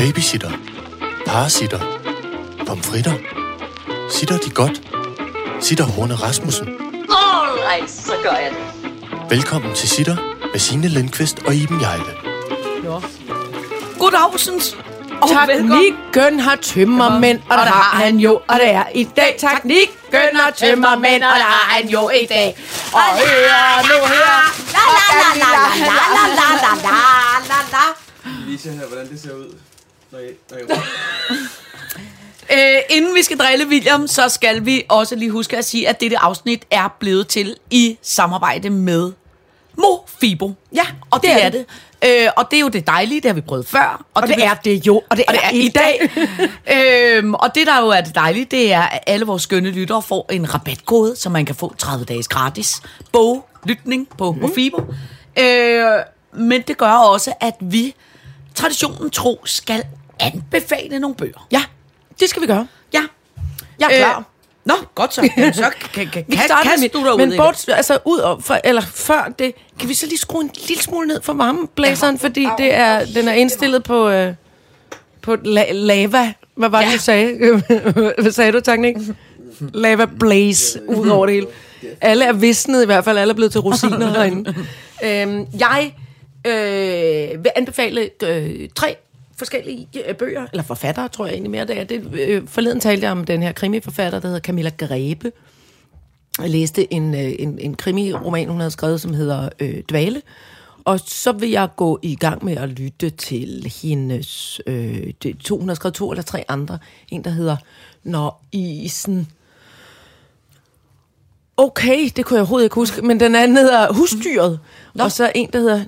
Babysitter. Parasitter. Pomfritter. Sitter de godt? Sitter Horne Rasmussen. Alright, så gør jeg det. Velkommen til Sitter med Signe Lindqvist og Iben Jejle. Goddagsens. Og Teknikken har tømmermænd, og der har han jo, og det er i dag. Teknikken har tømmermænd, og der har han jo i dag. Og hør nu her. La la la la la la la la la la la. Lige se her, hvordan det ser ud, når I Øh, inden vi skal drille William, så skal vi også lige huske at sige, at dette afsnit er blevet til i samarbejde med Mofibo. Ja, og det, det det er er det. Øh, og det er jo det dejlige, det har vi prøvet før. Og det vil- er det jo, og det og det er er i dag. øhm, og det, der jo er det dejlige, det er, at alle vores skønne lyttere får en rabatkode, så man kan få 30 dages gratis boglytning på mm. Mofibo. Øh, men det gør også, at vi traditionen tro skal anbefale nogle bøger. Ja, det skal vi gøre. Ja. Jeg er klar. Nå, godt så. Jamen, så kan, kan, Vi kan, med, du dig men bort, altså ud og for, eller før det, kan vi så lige skrue en lille smule ned for varmeblæseren, fordi det er, den er indstillet på, øh, på la, lava. Hvad var det, Ja. du sagde? Hvad sagde du, Taknik? Lava blaze ud over det hele. Alle er visnet i hvert fald, alle er blevet til rosiner herinde. Øhm, jeg øh, vil anbefale øh, tre forskellige øh, bøger, eller forfattere, tror jeg egentlig mere, det er. Det, øh, forleden talte jeg om den her krimiforfatter, der hedder Camilla Grebe. Jeg læste en, øh, en, en krimi-roman, hun havde skrevet, som hedder øh, Dvale. Og så vil jeg gå i gang med at lytte til hendes... Øh, to, hun har skrevet to eller tre andre. En, der hedder Når isen... Okay, det kunne jeg overhovedet ikke huske. Men den anden hedder Husdyret. Og så en, der hedder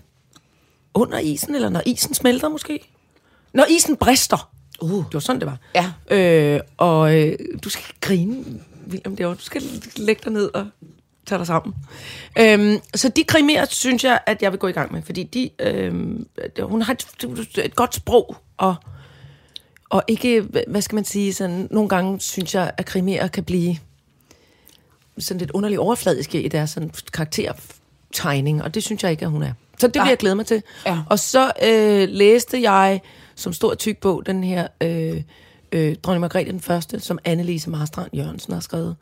Under isen, eller Når isen smelter måske. Når isen brister. Uh. Det var sådan, det var. Ja. Øh, og øh, du skal ikke grine, William, derovre. Du skal lægge dig ned og tage dig sammen. Øhm, så de krimier, synes jeg, at jeg vil gå i gang med, fordi de, øhm, hun har et, et godt sprog, og, og ikke, hvad skal man sige, sådan, nogle gange synes jeg, at krimier kan blive sådan lidt underligt overfladiske i deres sådan, karaktertegning, og det synes jeg ikke, at hun er. Så det vil Nej. jeg glæde mig til. Ja. Og så øh, læste jeg som stor tyk bog den her øh, øh, Dronning Margrethe den første, som Annelise Marstrand Jørgensen har skrevet.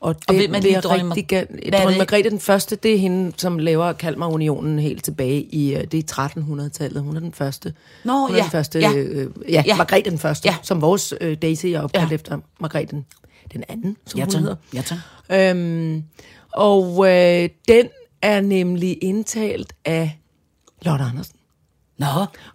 Og det er vil lige jeg Dronning rigtig Dronning det? Margrethe den første, det er hende, som laver Kalmarunionen helt tilbage i, øh, det er 1300-tallet. Hun er den første. Nå, hun er ja, den første, ja. øh, ja, Ja. Margrethe den første, Ja. som vores øh, Daisy er opkaldt Ja. efter Margrethe den, den anden, som Ja, hun hedder. Ja, tak. Øhm, og øh, den er nemlig indtalt af Lotte Andersen. Nå,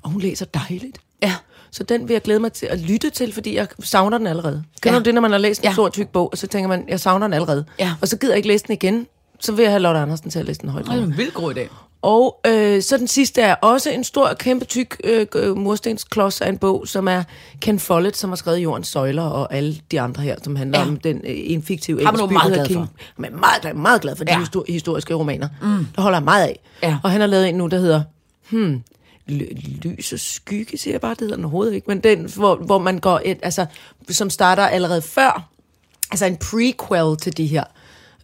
Og hun læser dejligt. ja. Så den vil jeg glæde mig til at lytte til, fordi jeg savner den allerede. Kender Ja. du det, når man har læst en Ja. stor tyk bog, og så tænker man, jeg savner den allerede. Ja. Og så gider jeg ikke læse den igen, så vil jeg have Lotte Andersen til at læse den højt. Det er en vild god idé. Og øh, så den sidste er også en stor, kæmpe tyk øh, øh, murstensklods af en bog, som er Ken Follett, som har skrevet Jordens Søjler, og alle de andre her, som handler Ja. om den, øh, en fiktiv engelsk by, meget glad King. Jeg er meget, meget glad for de Ja. histor- historiske romaner. Mm. Der holder jeg meget af. Ja. Og han har lavet en nu, der hedder... Hmm, lys og skygge, siger jeg bare, det hedder den overhovedet ikke, men den, hvor, hvor man går et, altså, som starter allerede før, altså en prequel til de her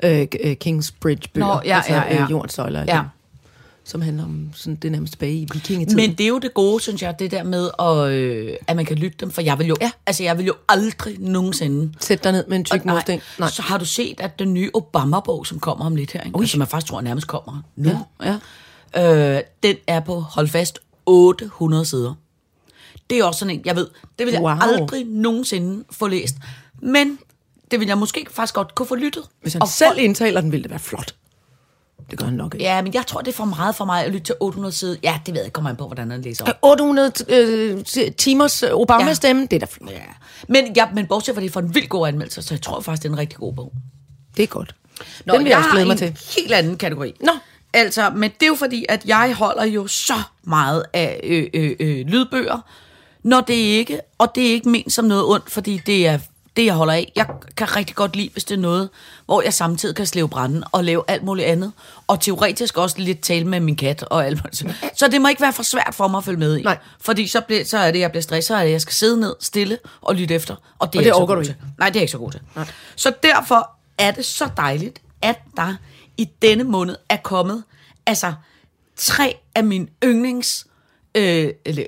øh, øh, Kingsbridge bøger, Nå, ja, altså, ja, ja. Øh, Jordens Søjler, Ja. Som handler om sådan, det er nærmest tilbage i vikingetiden. Men det er jo det gode, synes jeg, det der med, at, øh, at man kan lytte dem, for jeg vil jo, ja. Ja. altså, jeg vil jo aldrig nogensinde Sæt dig ned med en tyk nej. Nej. Så har du set, at den nye Obama-bog, som kommer om lidt her, ikke? Altså, man faktisk tror, nærmest kommer nu. Ja. Øh, den er på, hold fast, 800 sider. Det er også sådan en, jeg ved, det vil jeg Wow. aldrig nogensinde få læst. Men det vil jeg måske faktisk godt kunne få lyttet. Hvis han Og selv folk- indtaler den, ville det være flot. Det gør han nok ikke. Ja, men jeg tror, det er for meget for mig at lytte til 800 sider. Ja, det ved jeg ikke, kommer an på, hvordan han læser op. 800 øh, timers Obama-stemme, ja. det er da flot. Ja. Men, ja, men bortset fra det, for en vildt god anmeldelse, så jeg tror faktisk, det er en rigtig god bog. Det er godt. den vil jeg også glæde mig til. en helt anden kategori. Nå. Altså, men det er jo fordi, at jeg holder jo så meget af øh, øh, øh, lydbøger, når det ikke, og det er ikke ment som noget ondt, fordi det er det, jeg holder af. Jeg kan rigtig godt lide, hvis det er noget, hvor jeg samtidig kan slæve branden og lave alt muligt andet. Og teoretisk også lidt tale med min kat og alt muligt. Så det må ikke være for svært for mig at følge med i. Nej. Fordi så, bliver, så er det, jeg bliver stresset, så er det, jeg skal sidde ned stille og lytte efter. Og det, er det ikke god du til. ikke. Nej, det er jeg ikke så god til. Så derfor er det så dejligt, at der i denne måned er kommet altså tre af mine yndlings øh, eller,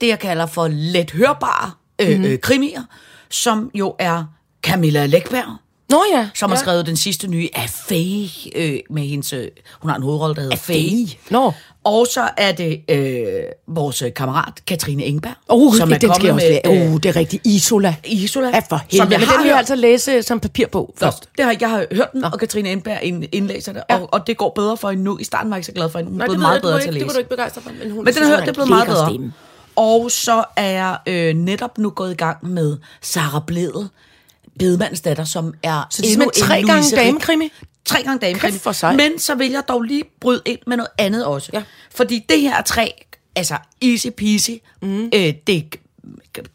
det, jeg kalder for let hørbare øh, Mhm. mm. øh, krimier, som jo er Camilla Lækberg, Nå ja. som ja. ja. har skrevet den sidste nye af Faye, øh, med hendes, øh, hun har en hovedrolle, der hedder Faye. Nå. Og så er det øh, vores kammerat, Katrine Engberg, Uh, som er den skal kommet også med læse. Uh, det er rigtigt. Isola. Isola, Ja, for som helvede. Men har den vil jeg altså læse som papirbog først. Det har, jeg har hørt den, og Katrine Engberg ind- indlæser det, og, og det går bedre for hende nu. I starten var jeg ikke så glad for hende. Hun er blevet meget bedre til at læse. Det var du ikke begejstret for. Men, hun, Men den har hørt, det er blevet meget bedre. Stemme. Og så er jeg øh, netop nu gået i gang med Sara Bledel, Bedemandens datter, som er Så det er simpelthen tre gange Louise Rick. damekrimi? Tre gange damekrimi. Kæft for sejt. Men så vil jeg dog lige bryde ind med noget andet også. Ja. Fordi det her er tre, altså easy peasy, mm. øh, det,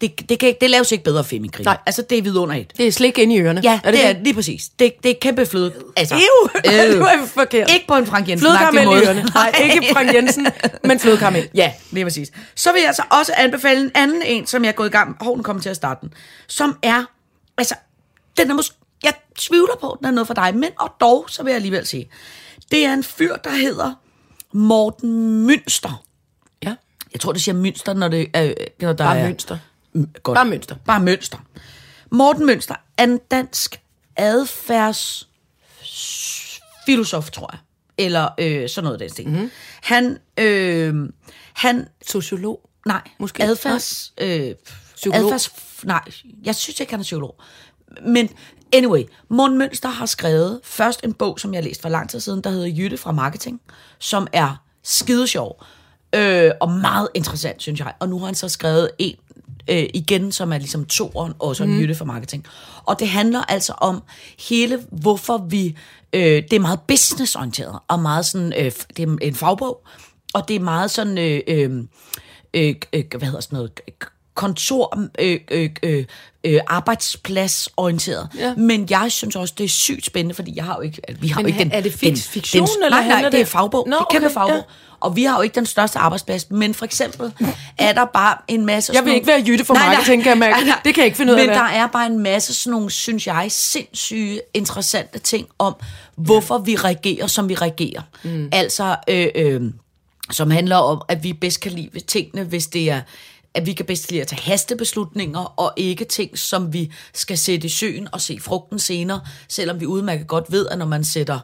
det, det, kan, det laves ikke bedre femikrimi. Nej. Altså, det er vidunder et. Det er slik ind i ørerne. Ja, er det, det er lige præcis. Det, det er kæmpe fløde. Altså, Ew, det var forkert. Ikke på en Frank Jensen. Flødekaramel i ørerne. Nej, ikke Frank Jensen, men flødekaramel. Ja, lige præcis. Så vil jeg så også anbefale en anden en, som jeg er gået i gang med. Hov, kommer til at starte den. Som er, altså, den er måske, jeg tvivler på, den er noget for dig, men og dog, så vil jeg alligevel sige. Det er en fyr, der hedder Morten Mønster. Jeg tror, det siger Mønster, når, det er, når der Bare er... Mønster. Godt. Bare Mønster. Bare Mønster. Morten Mønster er en dansk adfærdsfilosof, tror jeg. Eller øh, sådan noget af den stil. Mhm. Mm-hmm. Han, øh, han, Sociolog. nej, Måske. adfærds... Øh, Psykolog. Adfærds, nej, jeg synes ikke, han er psykolog. Men anyway, Morten Mønster har skrevet først en bog, som jeg læste for lang tid siden, der hedder Jytte fra Marketing, som er skidesjov øh, og meget interessant, synes jeg. Og nu har han så skrevet en øh, igen, som er ligesom toeren, også en Jytte fra Marketing. Og det handler altså om hele, hvorfor vi... Øh, det er meget businessorienteret, og meget sådan... Øh, det er en fagbog, og det er meget sådan... Øh, øh, øh, øh, hvad hedder sådan noget, kontor, øh, øh, øh, øh, arbejdspladsorienteret. Ja. Men jeg synes også, det er sygt spændende, fordi jeg har jo ikke, vi har Men jo ikke den... er det fik- den, fiktion, den, eller nej, nej, det er fagbog. Nå, det er kæmpe okay, fagbog. ja. Og vi har jo ikke den største arbejdsplads, men for eksempel er der bare en masse... Jeg vil ikke være Jytte for Nej, nej. marketing, kan jeg mærke. Nej, nej. Det kan jeg ikke finde ud af, Men der er. er bare en masse sådan nogle, synes jeg, sindssyge, interessante ting om, hvorfor vi reagerer, som vi reagerer. Mm. Altså, øh, øh, som handler om, at vi bedst kan lide tingene, hvis det er at vi kan bedst lide at tage hastebeslutninger, og ikke ting, som vi skal sætte i søen og se frugten senere, selvom vi udmærket godt ved, at når man sætter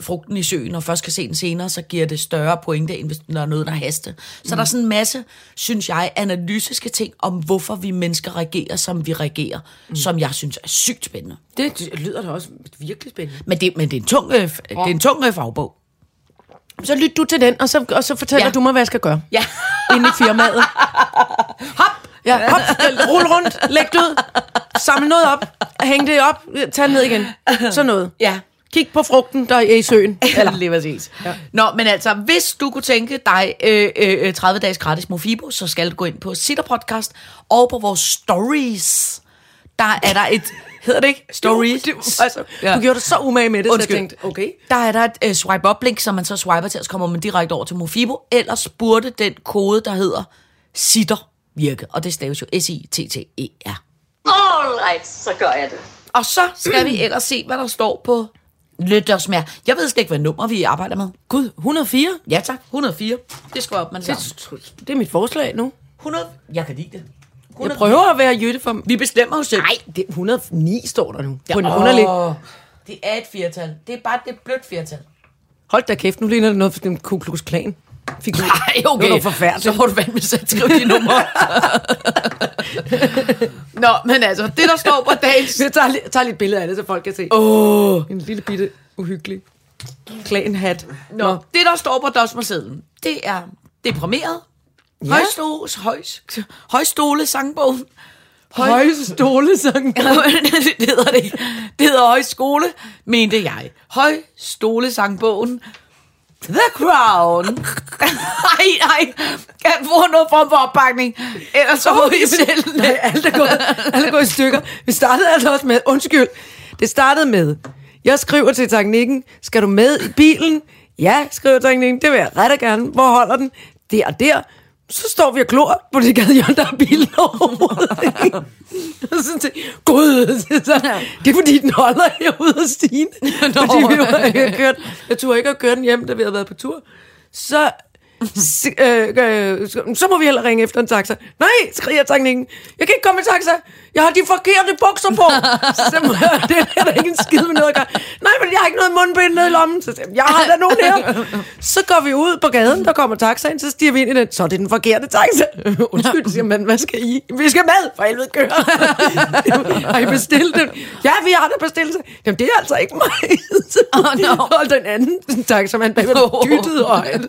frugten i søen, og først kan se den senere, så giver det større pointe, end hvis der er noget, der er haste. Så mm. der er sådan en masse, synes jeg, analytiske ting om, hvorfor vi mennesker reagerer, som vi reagerer, mm. som jeg synes er sygt spændende. Det, lyder da også virkelig spændende. Men det, men det er en tung, øh, det er en tung øh, fagbog. Så lyt du til den, og så, og så fortæller Ja. du mig, hvad jeg skal gøre. Ja. Inde i firmaet. Hop! Ja, hop, rul rundt, læg det ud, samle noget op, hæng det op, tag det ned igen. Sådan noget. Ja. Kig på frugten, der er i søen. Eller lige præcis. Ja. Nå, men altså, hvis du kunne tænke dig øh, øh, 30 dages gratis Mofibo, så skal du gå ind på Sitter Podcast og på vores stories. Der er der et, hedder det ikke? Stories. Du, altså, ja. du gjorde dig så umage med det, så Undskyld. jeg tænkte, okay. Der er der et øh, swipe up link, som man så swiper til, og så kommer man direkte over til Mofibo. Ellers burde den kode, der hedder Sitter virke, og det staves jo S-I-T-T-E-R. Alright, så gør jeg det. Og så skal vi ellers se, hvad der står på Lyttersmær. Jeg ved slet ikke, hvad nummer vi arbejder med. Gud, 104? Ja tak, 104. Det skal op, man. Det, det er mit forslag nu. 100. Jeg kan lide det. Jeg 100. prøver at være Jytte for... Vi bestemmer jo selv. Nej, det er 109 står der nu. På en Åh, underlig... Det er et firtal. Det er bare det et blødt firtal. Hold da kæft, nu ligner det noget for den Ku Klux Klan. Du... Nej, okay. Det var forfærdeligt. Så må du med at skrive de numre. Nå, men altså, det der står på dagens... Jeg tager, li- tager lidt billede af det, så folk kan se. Åh. Oh. En lille bitte uhyggelig klanhat. Nå, det der står på dosmersedlen, det er deprimeret. Ja. Højstole, højs, højstole sangbogen. Højstole sang. det hedder det ikke. Det hedder højskole, mente jeg. Højstole sangbogen. The Crown. Nej, nej. Kan jeg få noget form for opbakning? Ellers så må vi selv. Nej, alt er, gået, alt er gået i stykker. Vi startede altså også med, undskyld, det startede med, jeg skriver til teknikken, skal du med i bilen? Ja, skriver teknikken, det vil jeg ret gerne. Hvor holder den? Der og der. Så står vi og glor, hvor det gad Jørgen, der er bilen overhovedet. så tænkte gud, det er fordi, den holder herude hos Stine. Fordi vi var, jeg, kørt, jeg turde ikke at køre den hjem, da vi havde været på tur. Så S- øh, øh, så- må vi heller ringe efter en taxa. Nej, skriger teknikken. Jeg kan ikke komme i taxa. Jeg har de forkerte bukser på. Så må jeg, det er der ikke en skid med noget at gøre. Nej, men jeg har ikke noget mundbind nede i lommen. Så jeg, jeg har da nogen her. Så går vi ud på gaden, der kommer taxaen, så stiger vi ind i den. Så er det den forkerte taxa. Undskyld, siger man, hvad skal I? Vi skal med, for helvede køre. har I bestilt det? Ja, vi har da bestilt det. Jamen, det er altså ikke mig. Åh, no. holdt den anden taxamand bagved dyttede højt.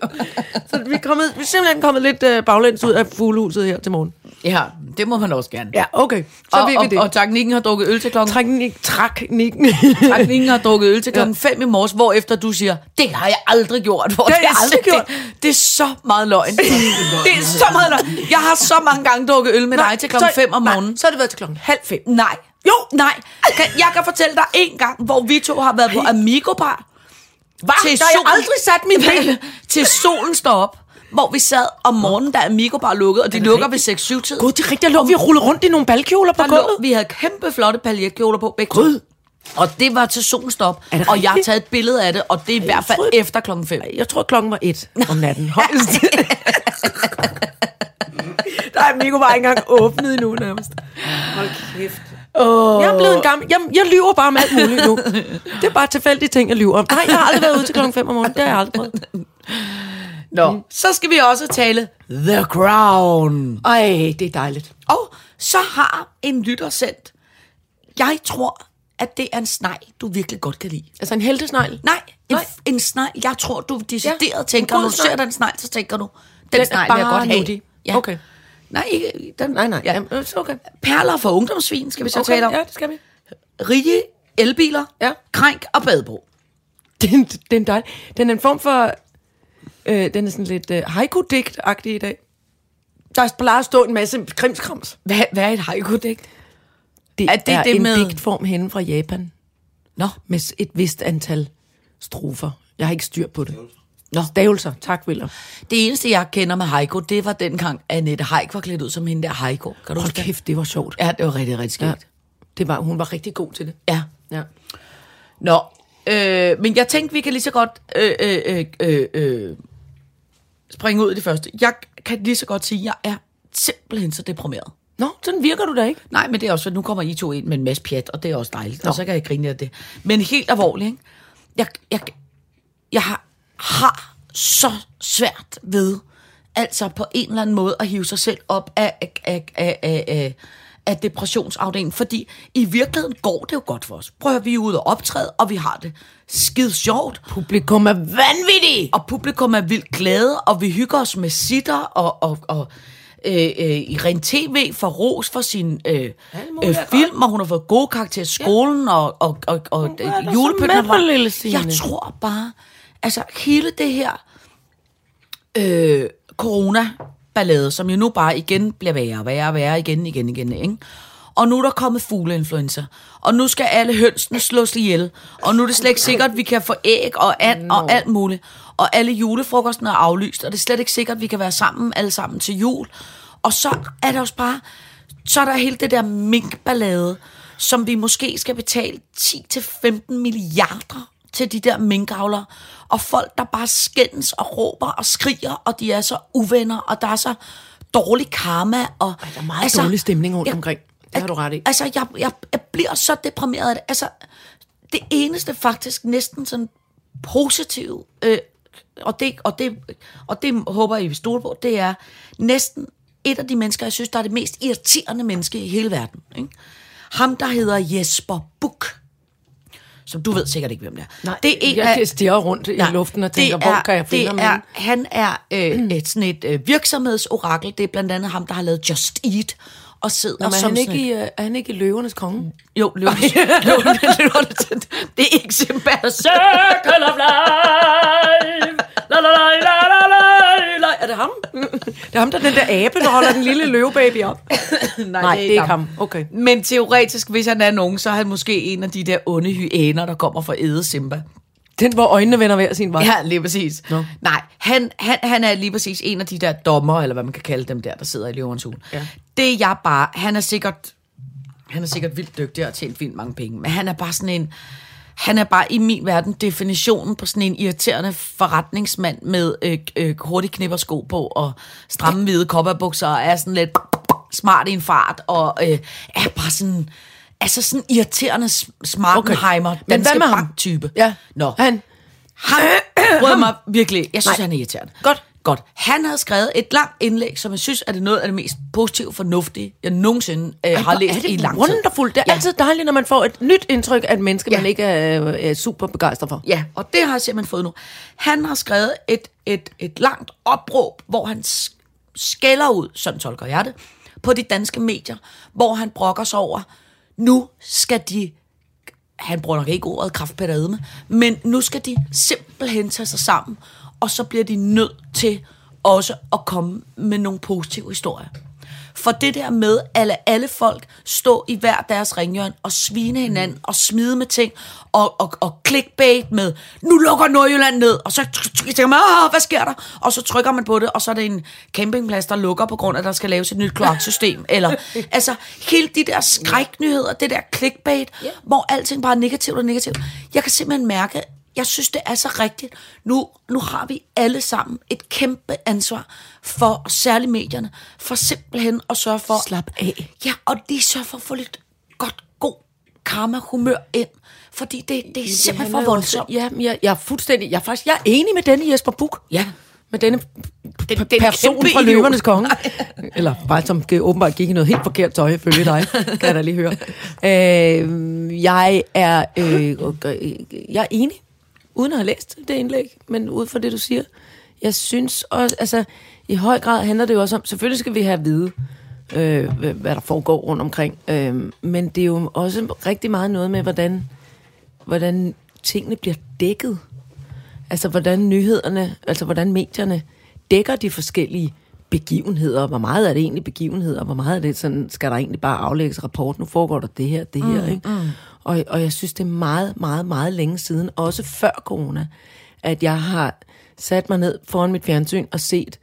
Så vi er, kommet, vi er simpelthen kommet lidt øh, baglæns ud af fuglehuset her til morgen. Ja, det må man også gerne. Ja, okay. Så og, ved vi det. og, og teknikken har drukket øl til klokken Teknik, traknikken. Teknikken har drukket øl til klokken 5 i morges, hvor efter du siger, det har jeg aldrig gjort. Hvor Det har jeg aldrig gjort. Det, det er så meget løgn. det er så meget løgn. Jeg har så mange gange drukket øl med dig til klokken 5 om morgenen. Nej, så har det været til klokken halv fem. Nej. Jo, nej. Kan, jeg kan fortælle dig en gang, hvor vi to har været på Amigo Bar. Hva? Til Der har jeg aldrig sat min ben. til solen står op. Hvor vi sad om morgenen, da Amigo Bar lukkede, og de lukker ved 6-7 tid. Gud, det er rigtigt. Lå, vi rullede rundt i nogle balkjoler på Der gulvet. vi havde kæmpe flotte paljetkjoler på begge. Gud. Og det var til solen stop. Er det Og jeg har taget et billede af det, og det er i hvert fald troede- efter klokken 5. Jeg tror, klokken var et om natten. Højst. Der er Migo bare ikke engang åbnet endnu nærmest. Hold kæft. Oh. Jeg er blevet en gammel... Jeg, jeg lyver bare med alt muligt nu. Det er bare tilfældige ting, jeg lyver om. Nej, jeg har aldrig været ude til klokken 5 om morgenen. Det har jeg aldrig prøvet. Nå, mm. så skal vi også tale The Crown. Ej, det er dejligt. Og så har en lytter sendt, jeg tror, at det er en snegl, du virkelig godt kan lide. Altså en heltesnegl. Nej, en, Nej. en snegl, jeg tror, du decideret Ja, tænker, når du ser den snegl, så tænker du, den, Den er snegl vil jeg bare godt have. nuttig. Ja. Okay. Nej, ikke, den, Nej, nej. Ja. Jamen, øh, så okay. Perler for ungdomsvin, skal vi så okay. tale om. Ja, det skal vi. Rige elbiler, Ja. krænk og badebro. Den, den, er dejlig. den er en form for... Øh, den er sådan lidt øh, haiku-digt-agtig i dag. Der plejer at stå en masse krimskrams. Hvad, hvad er et haiku-digt? Det Er er, det er det en med- digtform henne fra Japan. Nå, Med et vist antal strofer. Jeg har ikke styr på det. Nå. Stavelser. Tak, William. det eneste, jeg kender med haiku, det var dengang, Annette Haik var klædt ud som hende der haiku. Kan du Hold huske det? kæft, det var sjovt. Ja, det var rigtig, rigtig skægt. Ja. Det var, hun var rigtig god til det. Ja. Ja. Nå, øh, men jeg tænkte, vi kan lige så godt øh, øh, øh, øh, øh, springe ud i det første. Jeg kan lige så godt sige, at jeg er simpelthen så deprimeret. Nå, sådan virker du da ikke. Nej, men det er også, for nu kommer I to ind med en masse pjat, og det er også dejligt. Nå. Og så kan jeg grine af det. Men helt alvorligt, ikke? Jeg, jeg, jeg har, har så svært ved, altså på en eller anden måde, at hive sig selv op af, af, af, af, af, af, af depressionsafdelingen. Fordi i virkeligheden går det jo godt for os. Prøv at vi er ude og optræde, og vi har det skide sjovt. Publikum er vanvittig. Og publikum er vildt glade, og vi hygger os med sitter, og, og, og øh, øh, i Ren TV får ros for sin øh, øh, film, og hun har fået gode karakterer i skolen, og, og, og, og på lille Signe. Jeg tror bare, altså hele det her øh, corona-ballade, som jo nu bare igen bliver værre og værre og værre igen, igen, igen, ikke? Og nu er der kommet fugleinfluenza, og nu skal alle hønsene slås ihjel, og nu er det slet ikke sikkert, at vi kan få æg og and og alt muligt. Og alle julefrokostene er aflyst, og det er slet ikke sikkert, at vi kan være sammen alle sammen til jul. Og så er der også bare, så er der hele det der minkballade, som vi måske skal betale 10-15 milliarder til de der minkavlere, og folk, der bare skændes og råber og skriger, og de er så uvenner, og der er så dårlig karma. Og, Der er meget altså, dårlig stemning rundt omkring. Det har du ret i. Altså, jeg, jeg, jeg bliver så deprimeret af det. Altså, det eneste faktisk næsten sådan positive, øh, og, det, og, det, og det håber jeg, I vil stole på, det er næsten et af de mennesker, jeg synes, der er det mest irriterende menneske i hele verden. Ikke? Ham, der hedder Jesper Buch, som du ved sikkert ikke, hvem det er. Nej, det er jeg stirrer rundt i luften og tænker, det hvor er- kan jeg finde ham er? Han er øh, et, sådan et øh, virksomhedsorakel. Det er blandt andet ham, der har lavet Just Eat. Og sidder Nå, men er som han, ikke i, uh, er han ikke i løvernes konge? jo, løven, løven det er ikke Simba. Circle of life. La, la, la, la, la. Er det ham? det er ham, der er den der abe, der holder den lille løvebaby op. Nej, Nej, det er ikke ham. Okay. Men teoretisk, hvis han er nogen, så er han måske en af de der onde hyæner, der kommer fra Ede Simba. Den, hvor øjnene vender hver sin vej. Ja, lige præcis. Nå. Nej, han, han, han er lige præcis en af de der dommer, eller hvad man kan kalde dem der, der sidder i løvernes hul. Ja. Det er jeg bare, han er sikkert, han er sikkert vildt dygtig og har tjent vildt mange penge, men han er bare sådan en, han er bare i min verden definitionen på sådan en irriterende forretningsmand med øh, øh, hurtigt knippersko på og stramme hvide kopperbukser og er sådan lidt smart i en fart og øh, er bare sådan... Altså sådan irriterende smartenheimer, okay. Men hvad med ham? type. Ja. Nå. Han. Han brød mig virkelig. Jeg synes, Nej. han er irriterende. Godt. Godt. Han havde skrevet et langt indlæg, som jeg synes er det noget af det mest positive og fornuftige, jeg nogensinde øh, har Hvor læst er det i lang tid. wonderful. Det er Ja. altid dejligt, når man får et nyt indtryk af et menneske, Ja. man ikke er, er super begejstret for. Ja, og det har jeg simpelthen fået nu. Han har skrevet et, et, et langt opråb, hvor han sk- skælder ud, sådan tolker jeg det, på de danske medier, hvor han brokker sig over, nu skal de, han bruger nok ikke ordet kraftpædadme, men nu skal de simpelthen tage sig sammen, og så bliver de nødt til også at komme med nogle positive historier. For det der med at lade alle folk stå i hver deres ringhjørn og svine hinanden og smide med ting og, og, og clickbait med, nu lukker Nordjylland ned, og så tænker man, "Åh, hvad sker der? Og så trykker man på det, og så er det en campingplads, der lukker på grund af, at der skal laves et nyt kloaksystem. Eller, altså, hele de der skræknyheder, det der clickbait, hvor alting bare er negativt og negativt. Jeg kan simpelthen mærke, jeg synes, det er så rigtigt. Nu, nu har vi alle sammen et kæmpe ansvar for, særligt medierne, for simpelthen at sørge for... Slap af. Ja, og de sørger for at få lidt godt, god karma-humør ind. Fordi det, det er simpelthen for voldsomt. Ja, jeg, jeg er fuldstændig, jeg er faktisk, jeg er enig med denne Jesper Buch. Ja. Med denne Den- den, person fra løvernes konge. Eller bare som åbenbart gik i noget helt forkert tøj, følge dig, kan jeg da lige høre. Øh, jeg, er, øh, jeg er enig, uden at have læst det indlæg, men ud fra det, du siger. Jeg synes også, altså i høj grad handler det jo også om, selvfølgelig skal vi have at vide, øh, hvad der foregår rundt omkring, øh, men det er jo også rigtig meget noget med, hvordan, hvordan tingene bliver dækket. Altså, hvordan nyhederne, altså hvordan medierne dækker de forskellige begivenheder. Hvor meget er det egentlig begivenheder? Hvor meget er det sådan, skal der egentlig bare aflægges rapport? Nu foregår der det her, det her, ikke? Mm. Og, og jeg synes, det er meget, meget, meget længe siden, også før corona, at jeg har sat mig ned foran mit fjernsyn og set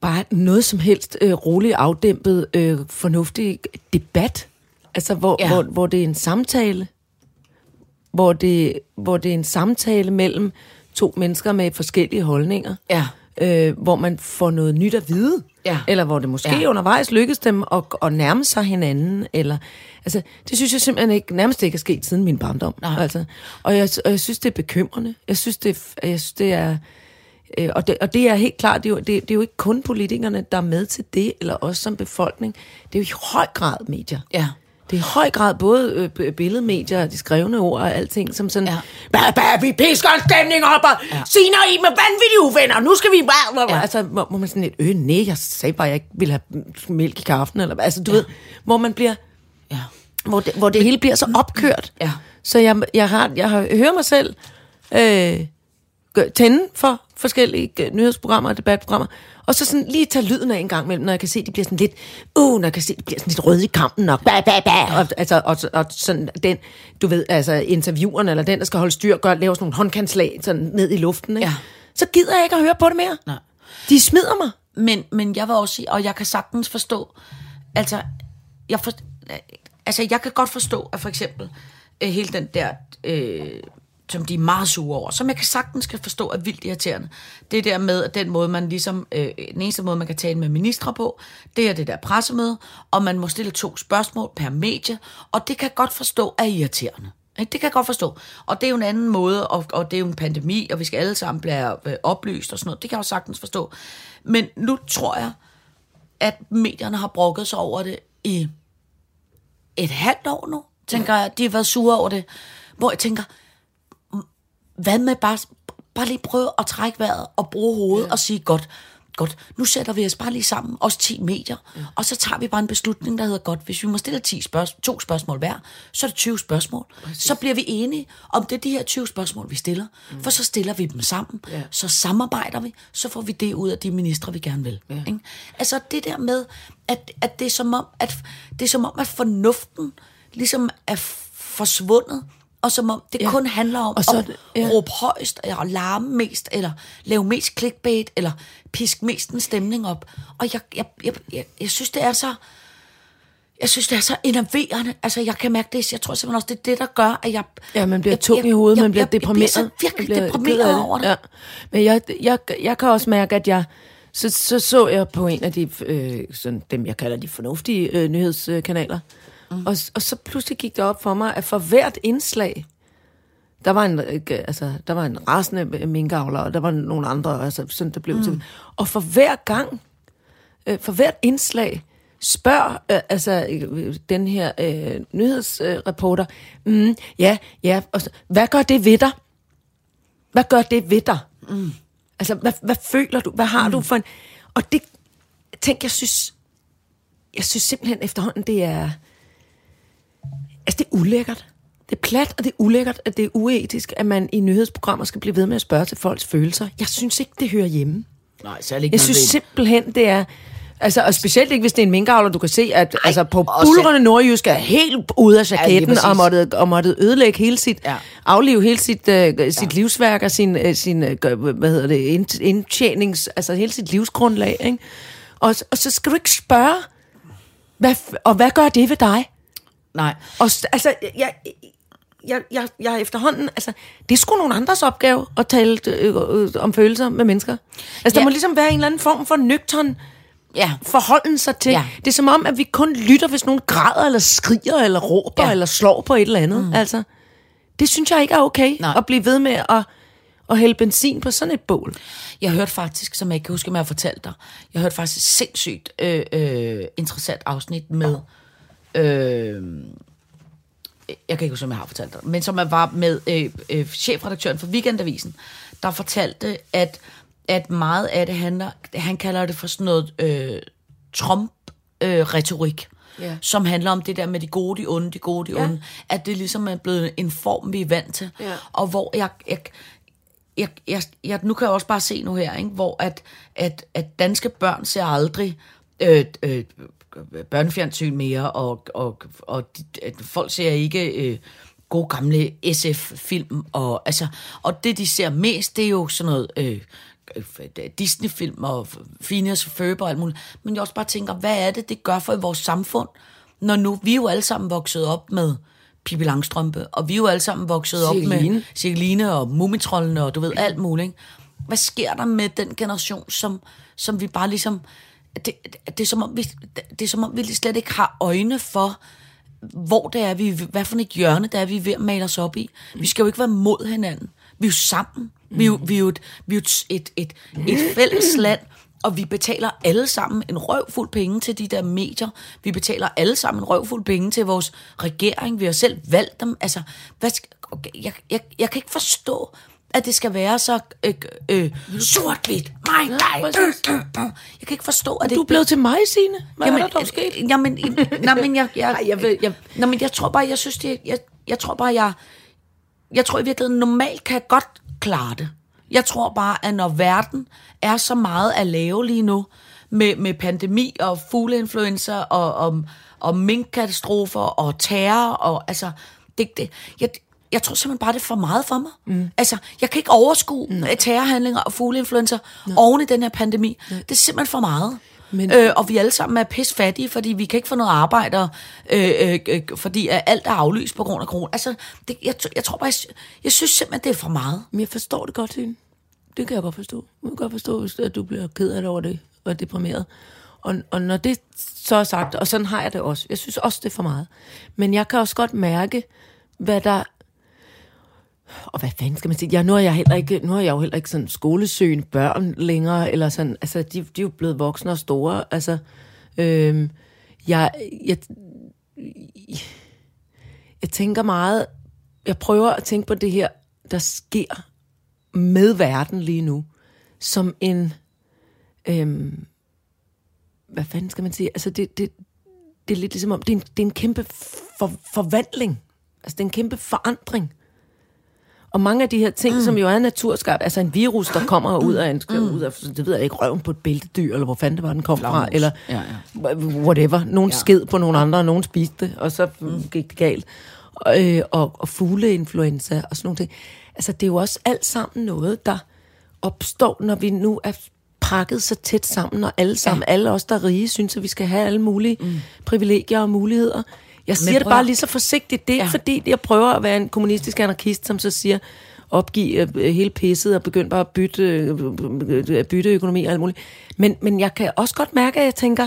bare noget som helst øh, roligt afdæmpet, øh, fornuftig debat. Altså, hvor, ja. hvor, hvor det er en samtale, hvor det, hvor det er en samtale mellem to mennesker med forskellige holdninger, Ja. øh, hvor man får noget nyt at vide, Ja. eller hvor det måske Ja. undervejs lykkes dem at, at nærme sig hinanden, eller, altså, det synes jeg simpelthen ikke, nærmest ikke er sket siden min barndom. Nej. Altså, og, jeg, og jeg synes, det er bekymrende. Jeg synes, det jeg synes, det er Øh, og, det, og det er helt klart, det er, jo, det, det er jo ikke kun politikerne, der er med til det, eller os som befolkning. Det er jo i høj grad medier. Ja. Det er i høj grad både øh, billedmedier, de skrevne ord og alting, som sådan, Ja. bah, vi pisker en stemning op, og Ja. Sina I med vanvittige uvenner, nu skal vi bare... Ja. Altså, hvor, hvor man sådan lidt, øh, nej, jeg sagde bare, jeg ikke ville have mælk i kaffen, eller altså, du ja. ved, hvor man bliver, Ja. hvor det, hvor det hele bliver så opkørt. Ja. Så jeg, jeg, har, jeg har, hører mig selv øh, tænde for forskellige øh, nyhedsprogrammer og debatprogrammer, og så sådan lige tage lyden af en gang imellem, når jeg kan se, at de bliver sådan lidt, uh, når jeg kan se, de bliver sådan lidt røde i kampen, og, ba, ba, ba, og, altså, og, og, sådan den, du ved, altså intervieweren, eller den, der skal holde styr, gør, laver sådan nogle håndkantslag sådan ned i luften, ikke? Ja. så gider jeg ikke at høre på det mere. Nej. De smider mig. Men, men jeg vil også sige, og jeg kan sagtens forstå, altså, jeg, for, altså, jeg kan godt forstå, at for eksempel øh, hele den der, øh, som de er meget sure over, som jeg kan sagtens kan forstå er vildt irriterende, det der med, at den måde, man ligesom, øh, den eneste måde, man kan tale med ministre på, det er det der pressemøde, og man må stille to spørgsmål per medie, og det kan jeg godt forstå er irriterende. Ikke? Det kan jeg godt forstå. Og det er jo en anden måde, og, og det er jo en pandemi, og vi skal alle sammen blive øh, oplyst og sådan noget. Det kan jeg jo sagtens forstå. Men nu tror jeg, at medierne har brokket sig over det i et halvt år nu, tænker jeg. De har været sure over det. Hvor jeg tænker, "Mm, hvad med bare, bare lige prøve at trække vejret og bruge hovedet ja. og sige, godt, godt, nu sætter vi os bare lige sammen, os 10 medier, ja. og så tager vi bare en beslutning, der hedder, godt, hvis vi må stille 10 spørgsmål, to spørgsmål hver, så er det 20 spørgsmål. Præcis. Så bliver vi enige om det er de her 20 spørgsmål, vi stiller, mm. for så stiller vi dem sammen, ja. så samarbejder vi, så får vi det ud af de ministre, vi gerne vil. Ja. Ikke? Altså det der med, at, at, det er som om, at det er som om, at fornuften ligesom er forsvundet, og som om det ja. Kun handler om Og så at ja. råbe højst, eller larme mest, eller lave mest clickbait, eller piske mest en stemning op. Og jeg, jeg, jeg, jeg, jeg synes, det er så... jeg synes, det er så enerverende. Altså, jeg kan mærke det. Jeg tror simpelthen også, det er det, der gør, at jeg... Ja, man bliver jeg, tung i hovedet, jeg, man bliver jeg, deprimeret. Jeg bliver så virkelig bliver deprimeret over det. Ja. Men jeg, jeg, jeg kan også mærke, at jeg... Så så, så jeg på en af de, øh, sådan, dem jeg kalder de fornuftige øh, nyhedskanaler. Mm. Og, og så pludselig gik det op for mig, at for hvert indslag, der var en, øh, altså, der var en rasende minkavler, og der var nogle andre, altså, sådan der blev mm. til. Og for hver gang, øh, for hvert indslag, spørg øh, altså, øh, den her øh, nyhedsreporter, mm, ja, ja, og så, hvad gør det ved dig? Hvad gør det ved dig? Mm. Altså, hvad, hvad føler du? Hvad har mm. du for en... Og det, tænk, jeg synes, jeg synes simpelthen efterhånden, det er, altså det er ulækkert. Det er plat, og det er ulækkert, at det er uetisk, at man i nyhedsprogrammer skal blive ved med at spørge til folks følelser. Jeg synes ikke, det hører hjemme. Nej, særlig ikke Jeg synes simpelthen, det er... Altså, og specielt ikke, hvis det er en minkavler, du kan se, at Ej, altså, på bulrende nordjysk er helt ude af jaketten præcis. og måtte, og måtte ødelægge hele sit, Ja. ja. aflive hele sit, uh, sit ja. livsværk og sin, uh, sin uh, hvad hedder det, ind, indtjenings, altså hele sit livsgrundlag, ikke? Og, og så skal du ikke spørge, hvad, og hvad gør det ved dig? Nej. Og altså, jeg, jeg, jeg, jeg er efterhånden, altså, det er sgu nogle andres opgave at tale øh, øh, om følelser med mennesker. Altså, der Ja. må ligesom være en eller anden form for nøgtern Ja. forholden sig til. Ja. Det er som om, at vi kun lytter, hvis nogen græder, eller skriger, eller råber, Ja. eller slår på et eller andet. Mm. Altså, det synes jeg ikke er okay, Nej. at blive ved med at, at hælde benzin på sådan et bål. Jeg hørte faktisk, som jeg ikke kan huske, om jeg har fortalt dig, jeg hørte faktisk et sindssygt øh, øh, interessant afsnit med, øh, jeg kan ikke huske, om jeg har fortalt dig, men som jeg var med øh, øh, chefredaktøren for Weekendavisen, der fortalte, at, at meget af det handler, han kalder det for sådan noget øh, Trump-retorik. Ja. som handler om det der med de gode, de onde, de gode, de Ja. onde, at det ligesom er blevet en form, vi er vant til. Ja. Og hvor jeg, jeg, jeg, jeg, jeg, nu kan jeg også bare se nu her, ikke, hvor at, at, at danske børn ser aldrig øh, øh, børnefjernsyn mere, og, og, og de, folk ser ikke øh, gode gamle SF-film, og, altså, og det de ser mest, det er jo sådan noget... Øh, øh, Disney-film og Phineas og Ferb og alt muligt. Men jeg også bare tænker, hvad er det, det gør for i vores samfund, når nu vi er jo alle sammen vokset op med Pippi Langstrømpe, og vi er jo alle sammen vokset op med Cirkeline. Cirkeline og Mumitrollene og du ved, alt muligt. Ikke? Hvad sker der med den generation, som, som vi bare ligesom... Det, det, det, er som om vi, det er som om, vi slet ikke har øjne for, hvor det er, vi, hvad for et hjørne det er, vi er ved at male os op i. Vi skal jo ikke være mod hinanden. Vi er jo sammen. Vi er jo, vi er jo, et, vi er jo et, et, et, et fælles land, og vi betaler alle sammen en røvfuld penge til de der medier. Vi betaler alle sammen en røvfuld penge til vores regering. Vi har selv valgt dem. Altså, hvad skal, okay, jeg, jeg, jeg kan ikke forstå, at det skal være så øh, øh, sort-hvidt. Nej, nej. Øh, øh, øh. Jeg kan ikke forstå, at det... Du er blevet til mig, Signe. Hvad Jamen, er der dog sket? øh, Jamen, øh, nej, men jeg, jeg, Ej, jeg jeg- nej, men jeg tror bare, jeg synes det, jeg, jeg tror bare, jeg, jeg tror i virkeligheden, normalt kan jeg godt klare det. Jeg tror bare, at når verden er så meget at lave lige nu, med, med pandemi og fugleinfluenza og, og, og minkkatastrofer og terror, og altså, det, det, jeg, jeg tror simpelthen bare, det er for meget for mig. Mm. Altså, jeg kan ikke overskue mm. terrorhandlinger og fugleinfluenza mm. oven i den her pandemi. Mm. Det er simpelthen for meget. Men- øh, og vi alle sammen er pis fattige, fordi vi kan ikke få noget arbejde, øh, øh, øh, fordi alt er aflyst på grund af corona. Altså, det, jeg, jeg tror bare, jeg, jeg synes simpelthen, det er for meget. Men jeg forstår det godt, Signe. Det kan jeg godt forstå. Jeg kan godt forstå, at du bliver ked af det over det og er deprimeret. Og, og når det så er sagt, og sådan har jeg det også. Jeg synes også, det er for meget. Men jeg kan også godt mærke, hvad der... Og hvad fanden skal man sige? Ja, nu er jeg heller ikke, nu er jeg jo heller ikke sådan skolesøgende børn længere, eller sådan, altså, de, de er jo blevet voksne og store, altså, øhm, jeg, jeg, jeg tænker meget, jeg prøver at tænke på det her, der sker med verden lige nu, som en, øhm, hvad fanden skal man sige, altså det, det, det er lidt ligesom om, det er en, det er en kæmpe for, forvandling, altså det er en kæmpe forandring. Og mange af de her ting, mm. som jo er naturskabt, altså en virus, der kommer ud af, en, mm. ud af det ved jeg ikke, røven på et bæltedyr, eller hvor fanden det var, den kom fra, Flagermus. eller Ja, ja. whatever. Nogen ja. sked på nogle andre, og nogen spiste det, og så mm. gik det galt. Og, øh, og, og fugleinfluenza og sådan nogle ting. Altså, det er jo også alt sammen noget, der opstår, når vi nu er pakket så tæt sammen, og alle sammen, ja. alle os, der er rige, synes, at vi skal have alle mulige mm. privilegier og muligheder. Jeg siger det prøv bare at- lige så forsigtigt. Det er Ja. fordi, jeg prøver at være en kommunistisk anarkist, som så siger, opgive øh, hele pisset og begynde bare at bytte, øh, øh, bytte økonomi og alt muligt. Men, men jeg kan også godt mærke, at jeg tænker,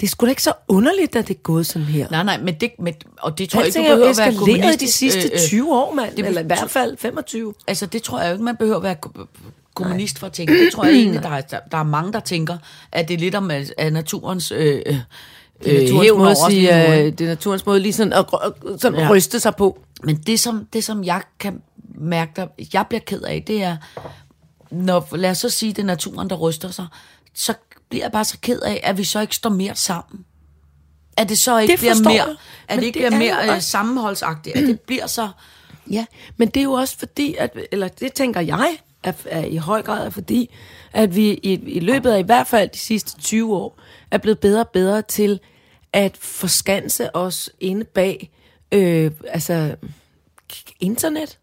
det er sgu da ikke så underligt, at det er gået sådan her. Nej, nej, men det, men, og det tror jeg ikke, du er behøver at være eskaleret de kommunistisk, sidste øh, øh, 20 år, mand. det- Eller i hvert fald 25. Altså, det tror jeg jo ikke, man behøver at være ko- kommunist for at tænke. Det tror jeg egentlig, der er, der, der er mange, der tænker, at det er lidt om af, naturens øh, øh, Det er hævn måde at sige, øh, det er naturens måde lige sådan at, at sådan Ja. ryste sig på. Men det som, det, som jeg kan mærke, der, jeg bliver ked af, det er, når, lad os så sige, det er naturen, der ryster sig, så bliver jeg bare så ked af, at vi så ikke står mere sammen. At det så ikke Det bliver mere, jeg. at Men det ikke det bliver er mere øh, sammenholdsagtigt, at det bliver så... Ja, men det er jo også fordi, at, eller det tænker jeg, er, er i høj grad er fordi, at vi i, i løbet af i hvert fald de sidste 20 år, er blevet bedre og bedre til at forskanse os inde bag øh, altså, internet,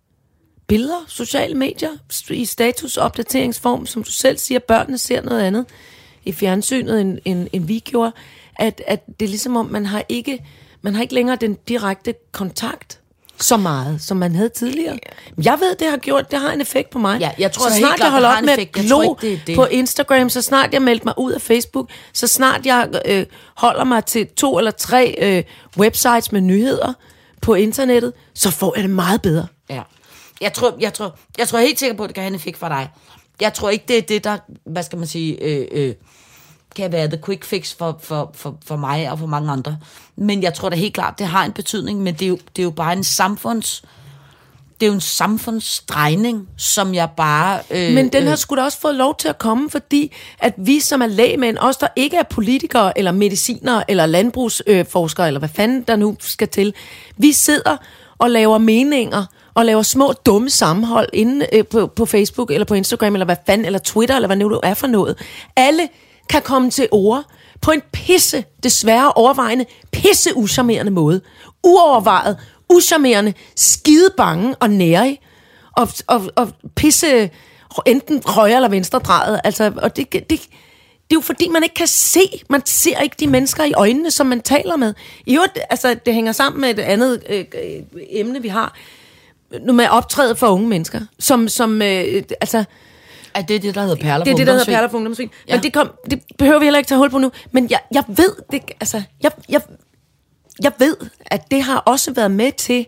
billeder, sociale medier, i statusopdateringsform, som du selv siger, børnene ser noget andet. I fjernsynet, end, end, end vi gjorde, at, at det er ligesom om, man har ikke, man har ikke længere den direkte kontakt så meget, som man havde tidligere. Jeg ved, det har gjort, det har en effekt på mig. Ja, jeg tror så da helt snart klart, jeg holder op med at glo på Instagram, så snart jeg meldte mig ud af Facebook, så snart jeg øh, holder mig til to eller tre øh, websites med nyheder på internettet, så får jeg det meget bedre. Ja. Jeg tror, jeg tror, jeg tror helt sikker på, at det kan have en effekt for dig. Jeg tror ikke, det er det, der, hvad skal man sige, øh, øh, kan være the quick fix for, for, for, for mig og for mange andre. Men jeg tror da helt klart, det har en betydning, men det er jo, det er jo bare en samfunds... Det er jo en samfundsdrejning, som jeg bare... Øh, Men den har øh, sgu da også fået lov til at komme, fordi at vi som er lægemænd, os der ikke er politikere, eller medicinere, eller landbrugsforskere, eller hvad fanden der nu skal til, vi sidder og laver meninger, og laver små dumme sammenhold inde øh, på, på Facebook, eller på Instagram, eller hvad fanden, eller Twitter, eller hvad nu det er for noget. Alle kan komme til ord på en pisse, desværre overvejende, pisse uschammerende måde. Uovervejet, uschammerende, skide bange og nærig og, og, og pisse enten højre eller venstre drejet. Altså, og det, det, det er jo fordi, man ikke kan se, man ser ikke de mennesker i øjnene, som man taler med. I øvrigt, altså, det hænger sammen med et andet øh, øh, emne, vi har, nu med optrædet for unge mennesker, som, som øh, altså, er det det, der hedder perler det er på det, der hedder perler for ungdomsvin. Ja. Men det, kom, det behøver vi heller ikke tage hul på nu. Men jeg, jeg ved, det, altså, jeg, jeg, jeg ved, at det har også været med til,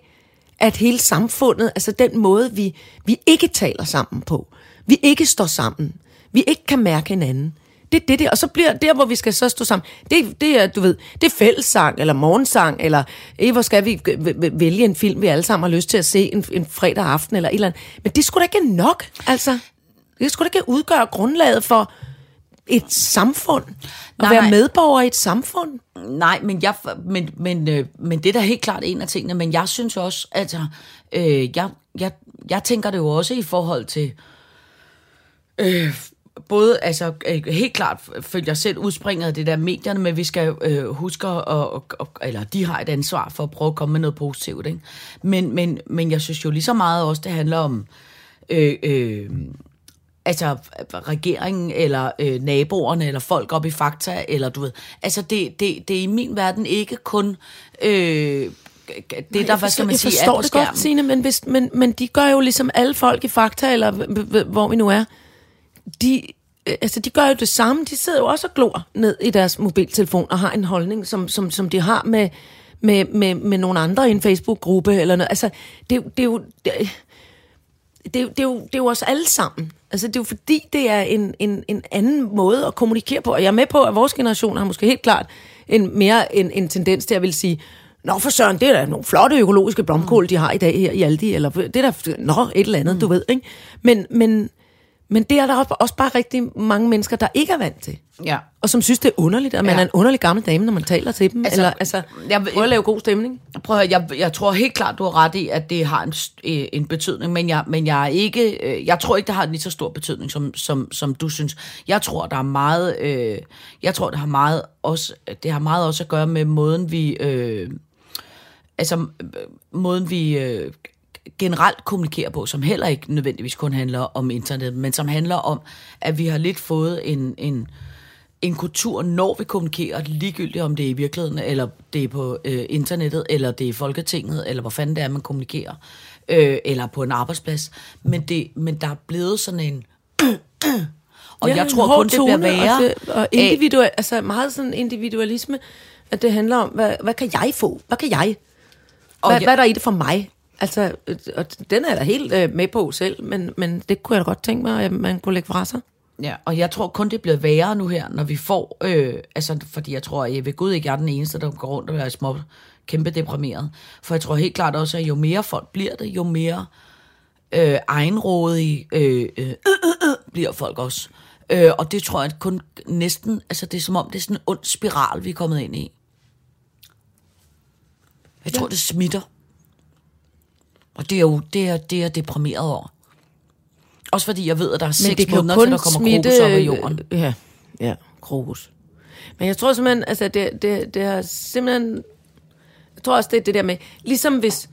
at hele samfundet, altså den måde, vi, vi ikke taler sammen på, vi ikke står sammen, vi ikke kan mærke hinanden, det er det der. Og så bliver der, hvor vi skal så stå sammen, det, det er, du ved, det er fællessang, eller morgensang, eller eh, hvor skal vi vælge en film, vi alle sammen har lyst til at se en, en fredag aften, eller et eller andet. Men det skulle da ikke nok, altså. Det skulle da ikke udgøre grundlaget for et samfund. At Nej, være medborger i et samfund. Nej, men, jeg, men, men, øh, men det er da helt klart en af tingene. Men jeg synes også, altså, øh, jeg, jeg, jeg tænker det jo også i forhold til, øh, både, altså øh, helt klart følger jeg selv udspringet af det der medierne, men vi skal øh, huske, at, og, og, eller de har et ansvar for at prøve at komme med noget positivt. Ikke? Men, men, men jeg synes jo lige så meget også, det handler om, øh, øh, altså regeringen, eller øh, naboerne, eller folk op i Fakta, eller du ved. Altså det, det, det er i min verden ikke kun øh, det, der, hvad skal man jeg sige, er forstår det godt, Signe, men, hvis, men, men de gør jo ligesom alle folk i Fakta, eller hvor vi nu er, de, øh, altså, de gør jo det samme. De sidder jo også og glor ned i deres mobiltelefon og har en holdning, som, som, som de har med, med, med, med nogle andre i en Facebook-gruppe. Eller noget. Altså, det, det er jo... Det, det, er jo- det, er jo, det er jo os alle sammen. Altså, det er jo fordi, det er en, en, en anden måde at kommunikere på. Og jeg er med på, at vores generation har måske helt klart en, mere en, en tendens til at vil sige, Nå for søren, det er da nogle flotte økologiske blomkål, de har i dag her i Aldi, eller det er da, nå, et eller andet, mm. du ved, ikke? Men, men, men det er der også, bare rigtig mange mennesker, der ikke er vant til. Ja. Og som synes, det er underligt, at man Ja. er en underlig gammel dame, når man taler til dem. Altså, eller, altså, jeg- prøv at lave god stemning. Prøv at, jeg, jeg tror helt klart, du har ret i, at det har en, øh, en betydning, men jeg, men jeg er ikke, øh, jeg tror ikke, det har en lige så stor betydning, som, som, som du synes. Jeg tror, der er meget, øh, jeg tror, det har meget også, det har meget også at gøre med måden, vi, øh, altså måden, vi øh, generelt kommunikerer på, som heller ikke nødvendigvis kun handler om internet, men som handler om, at vi har lidt fået en, en, en kultur, når vi kommunikerer, ligegyldigt om det er i virkeligheden, eller det er på øh, internettet, eller det er i Folketinget, eller hvor fanden det er, man kommunikerer, øh, eller på en arbejdsplads. Men, det, men der er blevet sådan en... og Ja, jeg tror kun, det bliver værre. Og, det, og af- individuel, altså meget sådan individualisme, at det handler om, hvad, hvad kan jeg få? Hvad kan jeg? Og Hvad, jeg- hvad er der i det for mig? Altså, øh, og den er jeg da helt øh, med på selv, men, men det kunne jeg da godt tænke mig, at man kunne lægge fra sig. Ja, og jeg tror kun, det bliver værre nu her, når vi får... Øh, altså, fordi jeg tror, at jeg ved Gud ikke, jeg er den eneste, der går rundt og er små, kæmpe deprimeret. For jeg tror helt klart også, at jo mere folk bliver det, jo mere øh, egenrådige øh, øh, øh, øh, bliver folk også. Øh, og det tror jeg kun næsten... Altså, det er som om, det er sådan en ond spiral, vi er kommet ind i. Jeg tror, det smitter. Og det er jo det er, det er deprimeret over. Også fordi jeg ved, at der er seks måneder, til der kommer krokus op af jorden. Ja, ja, krokus. Men jeg tror simpelthen, altså det, det, det har simpelthen... Jeg tror også, det er det der med, ligesom hvis...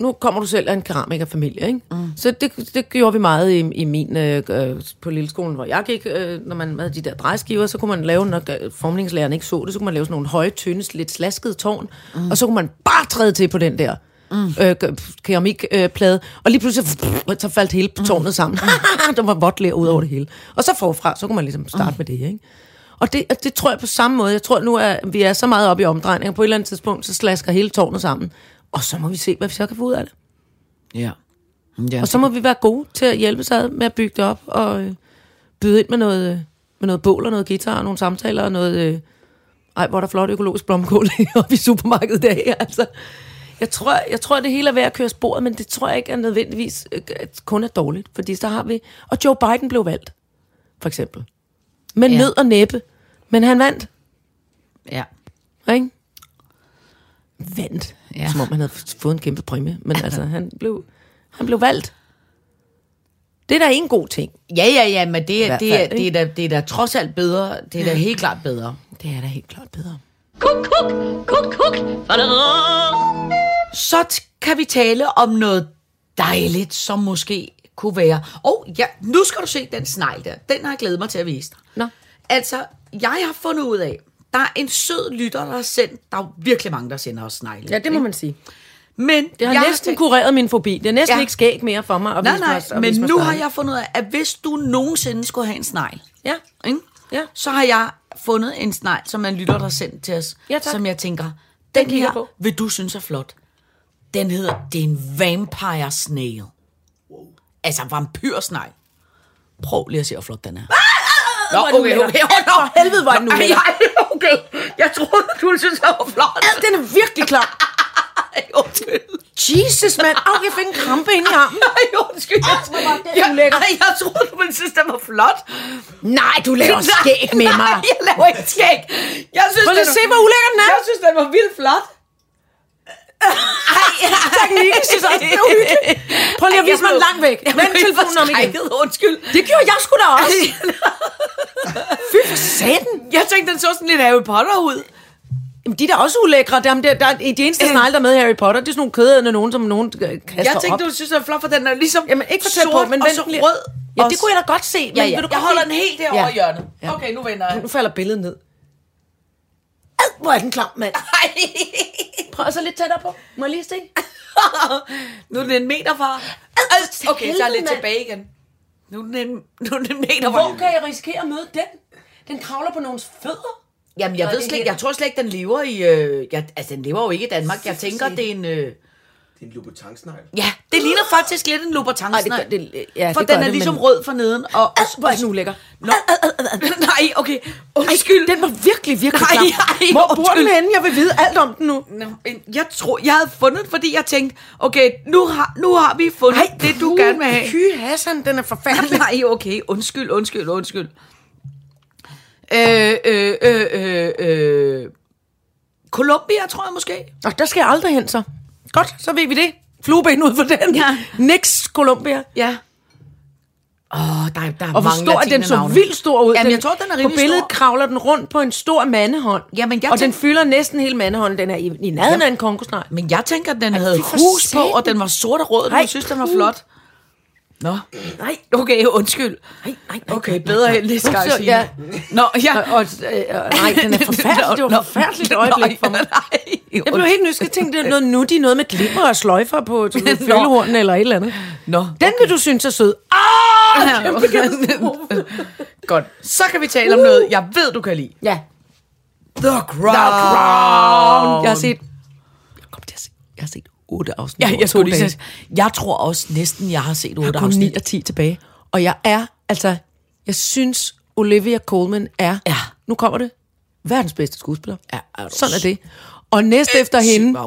Nu kommer du selv af en keramikerfamilie, ikke? Mm. Så det, det gjorde vi meget i, i min... Øh, øh, på lilleskolen, hvor jeg gik, øh, når man havde de der drejskiver, så kunne man lave, når øh, formningslæreren ikke så det, så kunne man lave sådan nogle høje, tynde, lidt slaskede tårn, mm. og så kunne man bare træde til på den der mm. øh, keramikplade, øh, plade, og lige pludselig så faldt hele tårnet sammen. der var vådt ler ud over det hele. Og så forfra, så kunne man ligesom starte mm. med det, ikke? Og det, det tror jeg på samme måde. Jeg tror nu, at vi er så meget oppe i omdrejninger. På et eller andet tidspunkt, så slasker hele tårnet sammen. Og så må vi se, hvad vi så kan få ud af det. Ja. ja Og så må vi være gode til at hjælpe sig med at bygge det op, og øh, byde ind med noget, øh, med noget bål og noget guitar, og nogle samtaler, og noget... Øh, ej, hvor er der flot økologisk blomkål oppe i supermarkedet der. Altså, jeg tror, jeg tror, det hele er ved at køre sporet, men det tror jeg ikke er nødvendigvis øh, at kun er dårligt. Fordi så har vi... Og Joe Biden blev valgt, for eksempel. Med Ja. nød og næppe. Men han vandt, Ja. ikke? Vandt. Ja. Som om han havde fået en kæmpe præmie. Men altså, han blev, han blev valgt. Det er da en god ting. Ja, ja, ja, men det, er- det, er, det, er, da, det er da trods alt bedre. Det er da helt klart bedre. Det er da helt klart bedre. Kuk, kuk, kuk, kuk. Så kan vi tale om noget dejligt, som måske kunne være... Og ja, nu skal du se den snegl der. Den har jeg glædet mig til at vise dig. Nå. Altså, jeg har fundet ud af, der er en sød lytter, der har sendt... Der er virkelig mange, der sender os snegle. Ja, det må man sige. Men Det har jeg næsten tænkt- kureret min fobi. Det er næsten Ja. ikke skæg mere for mig. At Nej, nej, mig, men nu har jeg fundet ud af, at hvis du nogensinde skulle have en snegl, Ja. ikke? Ja. så har jeg fundet en snegl, som en lytter, der har sendt til os, Ja, tak. som jeg tænker, den, Den her på. vil du synes er flot. Den hedder, det er en vampire snail. Altså vampyrsnegl. Prøv lige at se, hvor flot den er. Nå, er den okay, okay. Ja, for helvede, hvor er den Nå, ulækker. ej, okay. Jeg troede, du ville synes, den var flot. Den er virkelig klar. Jesus, mand. Au, jeg fik en krampe ind i armen. Ej, undskyld. Jeg, hvor var den jeg, ej, jeg troede, du ville synes, den var flot. Nej, du laver skæg med mig. Nej, jeg laver ikke skæg. Jeg synes, Prøv at se, hvor ulækker den er. Jeg synes, den var vildt flot. Teknikken synes også, det er uhyggeligt. Prøv lige at vise mig langt væk. Vend telefonen om igen. Undskyld. Det gjorde jeg sgu da også. Fy for satan. Jeg tænkte, den så sådan lidt Harry Potter ud. Jamen, de er da også ulækre. Dem der, der, de eneste snegle, der er med Harry Potter, det er sådan nogle kødædende nogen, som nogen øh, kaster Jeg tænkte, op. du synes, den var flot, for den er ligesom Jamen, ikke for tæt på, sort men og så rød. Ja, det kunne jeg da godt se. Men Ja, vil ja. du Jeg holder den helt derovre Ja. i hjørnet. Ja. Okay, nu vender jeg. Nu falder billedet ned. Ad, hvor er den klam, mand. Ej. Prøv så lidt tættere på. Må jeg lige se? nu er den en meter fra. Okay, så er jeg lidt tilbage igen. Nu er den en, nu er den en meter Hvor fra. kan jeg risikere at møde den? Den kravler på nogens fødder. Jamen, jeg Nå, ved slet ikke, jeg tror slet ikke, den lever i... Øh, jeg, altså, den lever jo ikke i Danmark. Jeg tænker, det er en... Øh, Det er en Louboutin-snegl. ja, det ligner faktisk lidt en Nej, det det- ja, For det den er det, ligesom men- rød for neden. Og, og, Hvor er den ulækker. Nå. Nej, okay. Undskyld. Den var virkelig, virkelig Nej, klam. ej, Hvor bor den henne? Jeg vil vide alt om den nu. Nå, jeg tror, jeg havde fundet fordi jeg tænkte, okay, nu har, nu har vi fundet Ej, det, du gerne vil have. Fy Hassan, den er forfærdelig. Nej, okay, undskyld, undskyld, undskyld. Øh, øh, øh, øh, øh. Columbia, tror jeg måske. Og der skal jeg aldrig hen så. Godt, så ved vi det. Flueben ud for den. Ja. Nix Columbia. Ja. Åh, der, er- der er Og hvor stor, den så vildt stor ud. Jamen, den, jeg tror, den er På rimelig billedet stor. kravler den rundt på en stor mandehånd. Jamen, jeg og den tænk- fylder næsten hele mandehånden. Den er i, i nærheden af en kongosnegl. Men jeg tænker, at den havde fy for hus på, og den var sort og rød, og Ej, jeg synes, den var flot. Nå, Nej, okay, undskyld. nej, nej. nej, Okay, nej, bedre nej. end næste gang, Så, Signe. ja. Nå, ja. Og, og, øh, nej, den er forfærdelig. Det var et forfærdeligt øjeblik for mig. Jeg blev helt nysgerrig. Jeg tænkte, det er noget nutty, noget med glipper og sløjfer på Nå. følgehornen eller et eller andet. Nå, Den vil du synes er sød. Godt. Så kan vi tale om noget, jeg ved, du kan lide. Ja. The Crown. Jeg har set... Jeg kom til at se... Jeg har set otte afsnit. Ja, jeg to skulle lige dage. sige, jeg tror også næsten, jeg har set Jeg otte har kun 9 afsnit. og 10 tilbage. Og jeg er, altså... Jeg synes, Olivia Colman er... Ja. Nu kommer det. Verdens bedste skuespiller. Ja, er Sådan er det. Og næst efter Sygt, hende.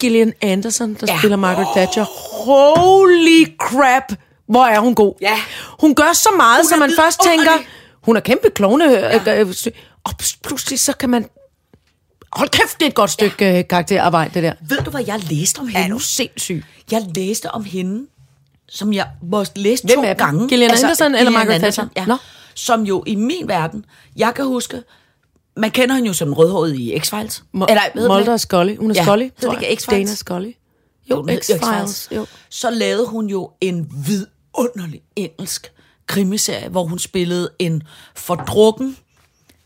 Gillian Anderson, der Ja. spiller Margaret Thatcher. Holy crap, hvor er hun god. Ja. Hun gør så meget, Hun så man først tænker, hun er kæmpe klovne. Ja. Og pludselig så kan man... Hold kæft, det er et godt stykke ja. karakterarbejde, det der. Ved du, hvad jeg læste om hende? Er du sindssyg? Jeg læste om hende, som jeg måske læste Hvem to er gange. Altså, Gillian Anderson eller Margaret Thatcher? Ja. Nå. Som jo i min verden, jeg kan huske, man kender hende jo som rødhåret i X-Files. Mo- Eller, Mulder og Scully. Hun er Ja, Scully, tror jeg. ikke X-Files? Dana Scully. Jo, hed X-Files. Jo. Så lavede hun jo en vidunderlig engelsk krimiserie, hvor hun spillede en fordrukken,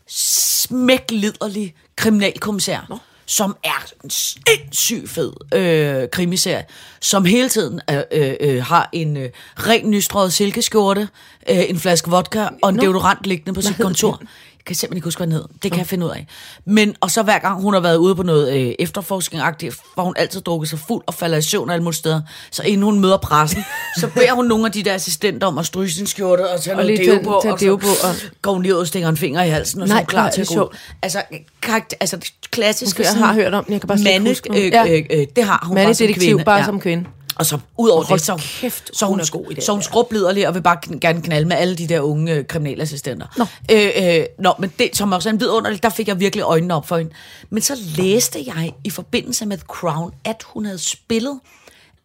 smækliderlig kriminalkommissær, Nå. som er en sindssygt fed øh, krimiserie, som hele tiden øh, øh, øh, har en øh, ren nystrøget silkeskjorte, øh, en flaske vodka og en deodorant liggende på sit kontor. Kan simpelthen ikke huske, hvad den hed. Det kan jeg finde ud af. Men, og så hver gang hun har været ude på noget øh, efterforskning-agtigt, hvor hun altid drukket sig fuld og falder i søvn alle mulige steder. Så inden hun møder pressen, så beder hun nogle af de der assistenter om at stryge sin skjorte og tage Og noget deo på. tage og så deo på, og- går hun lige ud og stikker en finger i halsen, og så er Nej, hun klar nej, til at gå. Altså, karakter, altså det klassiske... Jeg har hørt om den, jeg kan bare slet ikke mande- huske øh, øh, øh, det har hun Mandlig bare som kvinde. bare som kvinde. Og så ud over Hold det, så, kæft, så, hun hun, er god i det så hun der. skrubliderlig og vil bare gerne knalde med alle de der unge øh, kriminalassistenter. Nå. Øh, øh, nå, men det, som også er en vidunderlig, der fik jeg virkelig øjnene op for hende. Men så læste jeg i forbindelse med Crown, at hun havde spillet,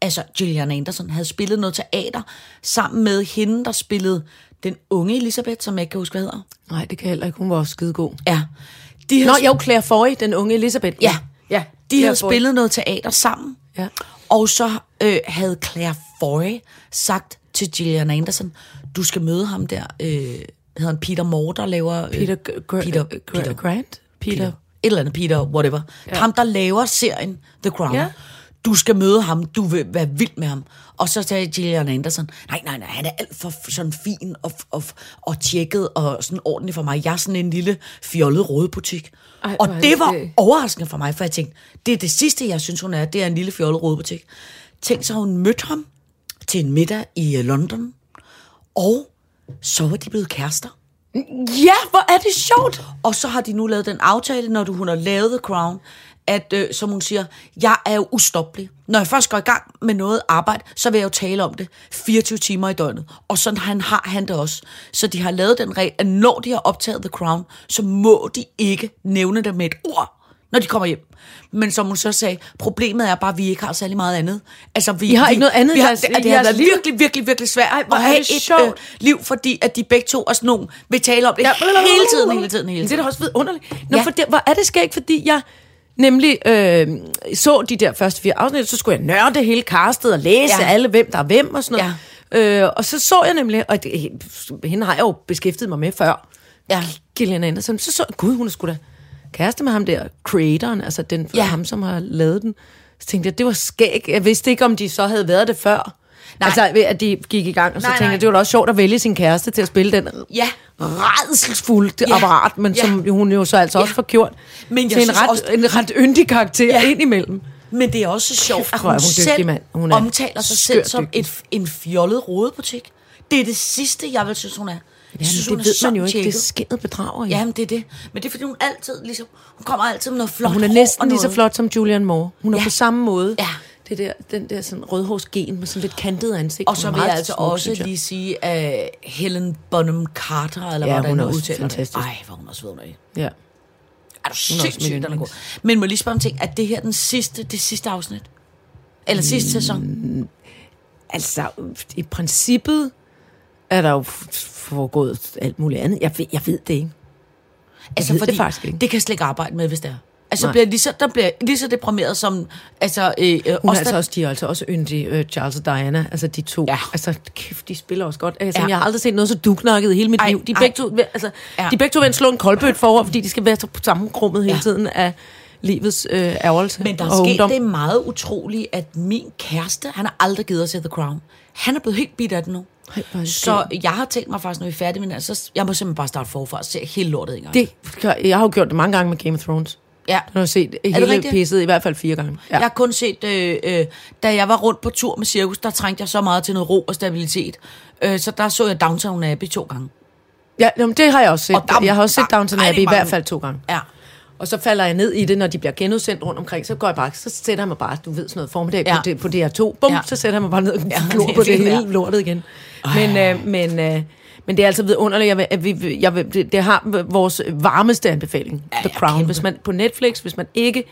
altså Gillian Anderson havde spillet noget teater sammen med hende, der spillede den unge Elisabeth, som jeg ikke kan huske, hvad hedder. Nej, det kan jeg heller ikke. Hun var også skide god. Ja. De Nå, jo, Claire Foy, den unge Elisabeth. Ja. ja. de Claire havde Foy. spillet noget teater sammen. Ja. Og så øh, havde Claire Foy sagt til Gillian Anderson, du skal møde ham der, øh, hedder han Peter Moore, der laver... Øh, Peter, Gr- Peter, Gr- Peter, Grant? Peter. Peter. Et eller andet Peter, whatever. Ja. Ham, der laver serien The Crown. Ja. Du skal møde ham, du vil være vild med ham. Og så sagde Gillian Anderson, nej, nej, nej, han er alt for sådan fin og, og, og tjekket og sådan ordentlig for mig. Jeg er sådan en lille fjollet rådebutik. Ej, og det det var skægt. overraskende for mig, for jeg tænkte, det er det sidste, jeg synes, hun er, det er en lille fjollet rådebutik. Tænk så, hun mødte ham til en middag i øh, London, og så var de blevet kærester. Ja, hvor er det sjovt. Og så har de nu lavet den aftale, når du, hun har lavet The Crown, at øh, som hun siger, jeg er jo ustoppelig. Når jeg først går i gang med noget arbejde, så vil jeg jo tale om det 24 timer i døgnet. Og sådan han har han det også. Så de har lavet den regel, at når de har optaget The Crown, så må de ikke nævne det med et ord, når de kommer hjem. Men som hun så sagde, problemet er bare, at vi ikke har særlig meget andet. Altså, vi, I har vi, ikke noget andet vi har, jeres- det, det har været liv? virkelig, virkelig, virkelig svært hvor at have et øh, liv, fordi at de begge to er sådan nogen, vil tale om det ja. hele tiden, hele tiden, hele Det er tiden. da også vidunderligt. Nå, Ja. for det, hvor er det skægt, fordi jeg nemlig øh, så de der første fire afsnit, så skulle jeg nørde hele castet og læse Ja. alle, hvem der er hvem og sådan noget. Ja. Øh, og så så jeg nemlig, og det, hende har jeg jo beskæftiget mig med før, Ja. Gillian Anderson, så så gud, hun er sgu da kæreste med ham der, creatoren, altså den, ja. ham, som har lavet den. Så tænkte jeg, det var skæg. Jeg vidste ikke, om de så havde været det før. Nej. Altså, at de gik i gang, og så Nej, tænkte nej. jeg, det var da også sjovt at vælge sin kæreste til at spille den Ja. redselsfulde Ja. ja. apparat, men Ja. som hun jo så altså Ja. også får gjort Men til en ret, også- en ret yndig karakter Ja. ja. indimellem. Men det er også sjovt, Kæft, at hun, hun dygtig, selv mand. Hun er omtaler sig selv som et, en fjollet rodebutik. Det er det sidste, jeg vil synes, hun er. Ja, synes, hun det er ved man jo ikke. Det er skinnet bedrager i. Jamen, det er det. Men det er, fordi hun altid ligesom... Hun kommer altid med noget flot Og hun er næsten lige så flot som Julianne Moore. Hun er Ja. på samme måde. Ja. Det der, den der sådan rødhårsgen med sådan lidt kantet ansigt. Og så vil jeg altså smuk, også jeg. lige sige, at Helen Bonham Carter, eller Ja, hvordan hun er også udtaler det. fantastisk. Ej, hvor hun også vidunderlig. Ja. Er du sindssygt, den er god. Men må jeg lige spørge om ting. Er det her den sidste, det sidste afsnit? Eller sidste sæson? Altså, i princippet er der jo foregået alt muligt andet. Jeg ved, jeg ved det ikke. Altså, ved det fordi faktisk ikke. det kan jeg slet ikke arbejde med, hvis det er. Altså, Nej. bliver lige så, der bliver lige så deprimeret som... Altså, øh, øh, Hun os, altså også, de er altså også yndige, uh, Charles og Diana. Altså de to. Ja. Altså kæft, de spiller også godt. Altså, Ja. Jeg har aldrig set noget så duknakket i hele mit Ej, liv. De begge to, altså, Ja. de begge to at slå en koldbøt forover, fordi de skal være så sammenkrummet hele Ja. tiden af livets øh, ærgelse Men der er sket ungdom. det meget utroligt, at min kæreste, han har aldrig givet at se The Crown. Han er blevet helt bidt af det nu. Så jeg har tænkt mig faktisk, når vi er færdige med den, så jeg må simpelthen bare starte forfra og se hele lortet en gang. Det, jeg har jo gjort det mange gange med Game of Thrones. Ja. Jeg har set hele rigtigt? pisset i hvert fald fire gange. Ja. Jeg har kun set, øh, øh, da jeg var rundt på tur med cirkus, der trængte jeg så meget til noget ro og stabilitet. Øh, så der så jeg Downtown Abbey to gange. Ja, jamen, det har jeg også set. Og der- jeg har også set der- Downton Abbey i hvert fald to gange. Ja. Og så falder jeg ned i det, når de bliver genudsendt rundt omkring. Så går jeg bare, så sætter jeg mig bare, du ved sådan noget formiddag Ja. på, det, på DR2. Bum, Ja. så sætter jeg mig bare ned og Ja, det på det hele ja. lortet igen. Men, øh, men, øh, men det er altså vidunderligt. Jeg vil, at vi, jeg vil, det, det har vores varmeste anbefaling, Ja, The ja, Crown. kæmpe. Hvis man på Netflix, hvis man ikke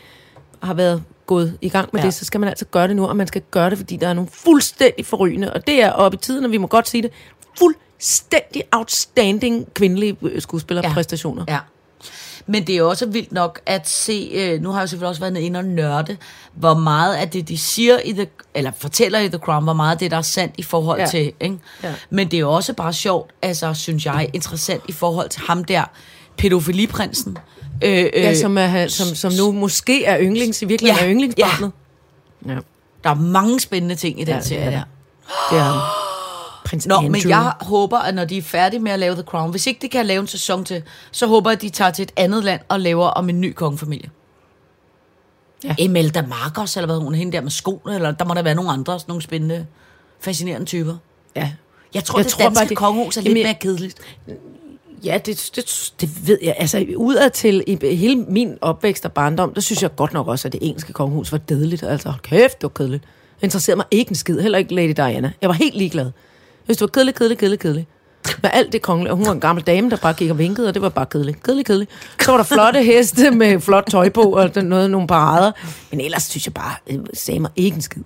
har været gået i gang med Ja. det, så skal man altså gøre det nu, og man skal gøre det, fordi der er nogle fuldstændig forrygende, og det er oppe i tiden, og vi må godt sige det, fuldstændig outstanding kvindelige øh, skuespillerpræstationer. Ja. Men det er også vildt nok at se, øh, nu har jeg selvfølgelig også været inde og nørde, hvor meget af det, de siger i The, eller fortæller i The Crown, hvor meget af det, der er sandt i forhold Ja. ja. til, ikke? Ja. Men det er også bare sjovt, altså synes jeg, interessant i forhold til ham der, pædofiliprinsen. Øh, øh, Ja, som, er, som, som nu måske er yndlings, i virkeligheden Ja, er yndlingsbarnet. Ja. ja, Der er mange spændende ting i den Ja, ja, serie er der. det er ham. Prins Nå, Andrew. men jeg håber, at når de er færdige med at lave The Crown, hvis ikke de kan lave en sæson til, så håber jeg, at de tager til et andet land og laver om en ny kongefamilie. Ja. Imelda Marcos, eller hvad hun er, hende der med skoene, eller der må der være nogle andre, sådan nogle spændende, fascinerende typer. Ja. Jeg tror, Jeg det tror danske bare, det- kongehus er Jamen, lidt mere kedeligt. Ja, det, det, det ved jeg. Altså, udad til i hele min opvækst og barndom, der synes jeg godt nok også, at det engelske kongehus var dedeligt. Altså, kæft, det var kedeligt. Det interesserede mig ikke en skid, heller ikke Lady Diana. Jeg var helt ligeglad. Hvis du det var kedeligt, kedeligt, kedeligt, kedelig. Med alt det kongelige. Og hun var en gammel dame, der bare gik og vinkede, og det var bare kedeligt. Kedeligt, kedeligt. Så var der flotte heste med flot tøj på, og der noget, nogle parader. Men ellers synes jeg bare, det sagde mig ikke en skid.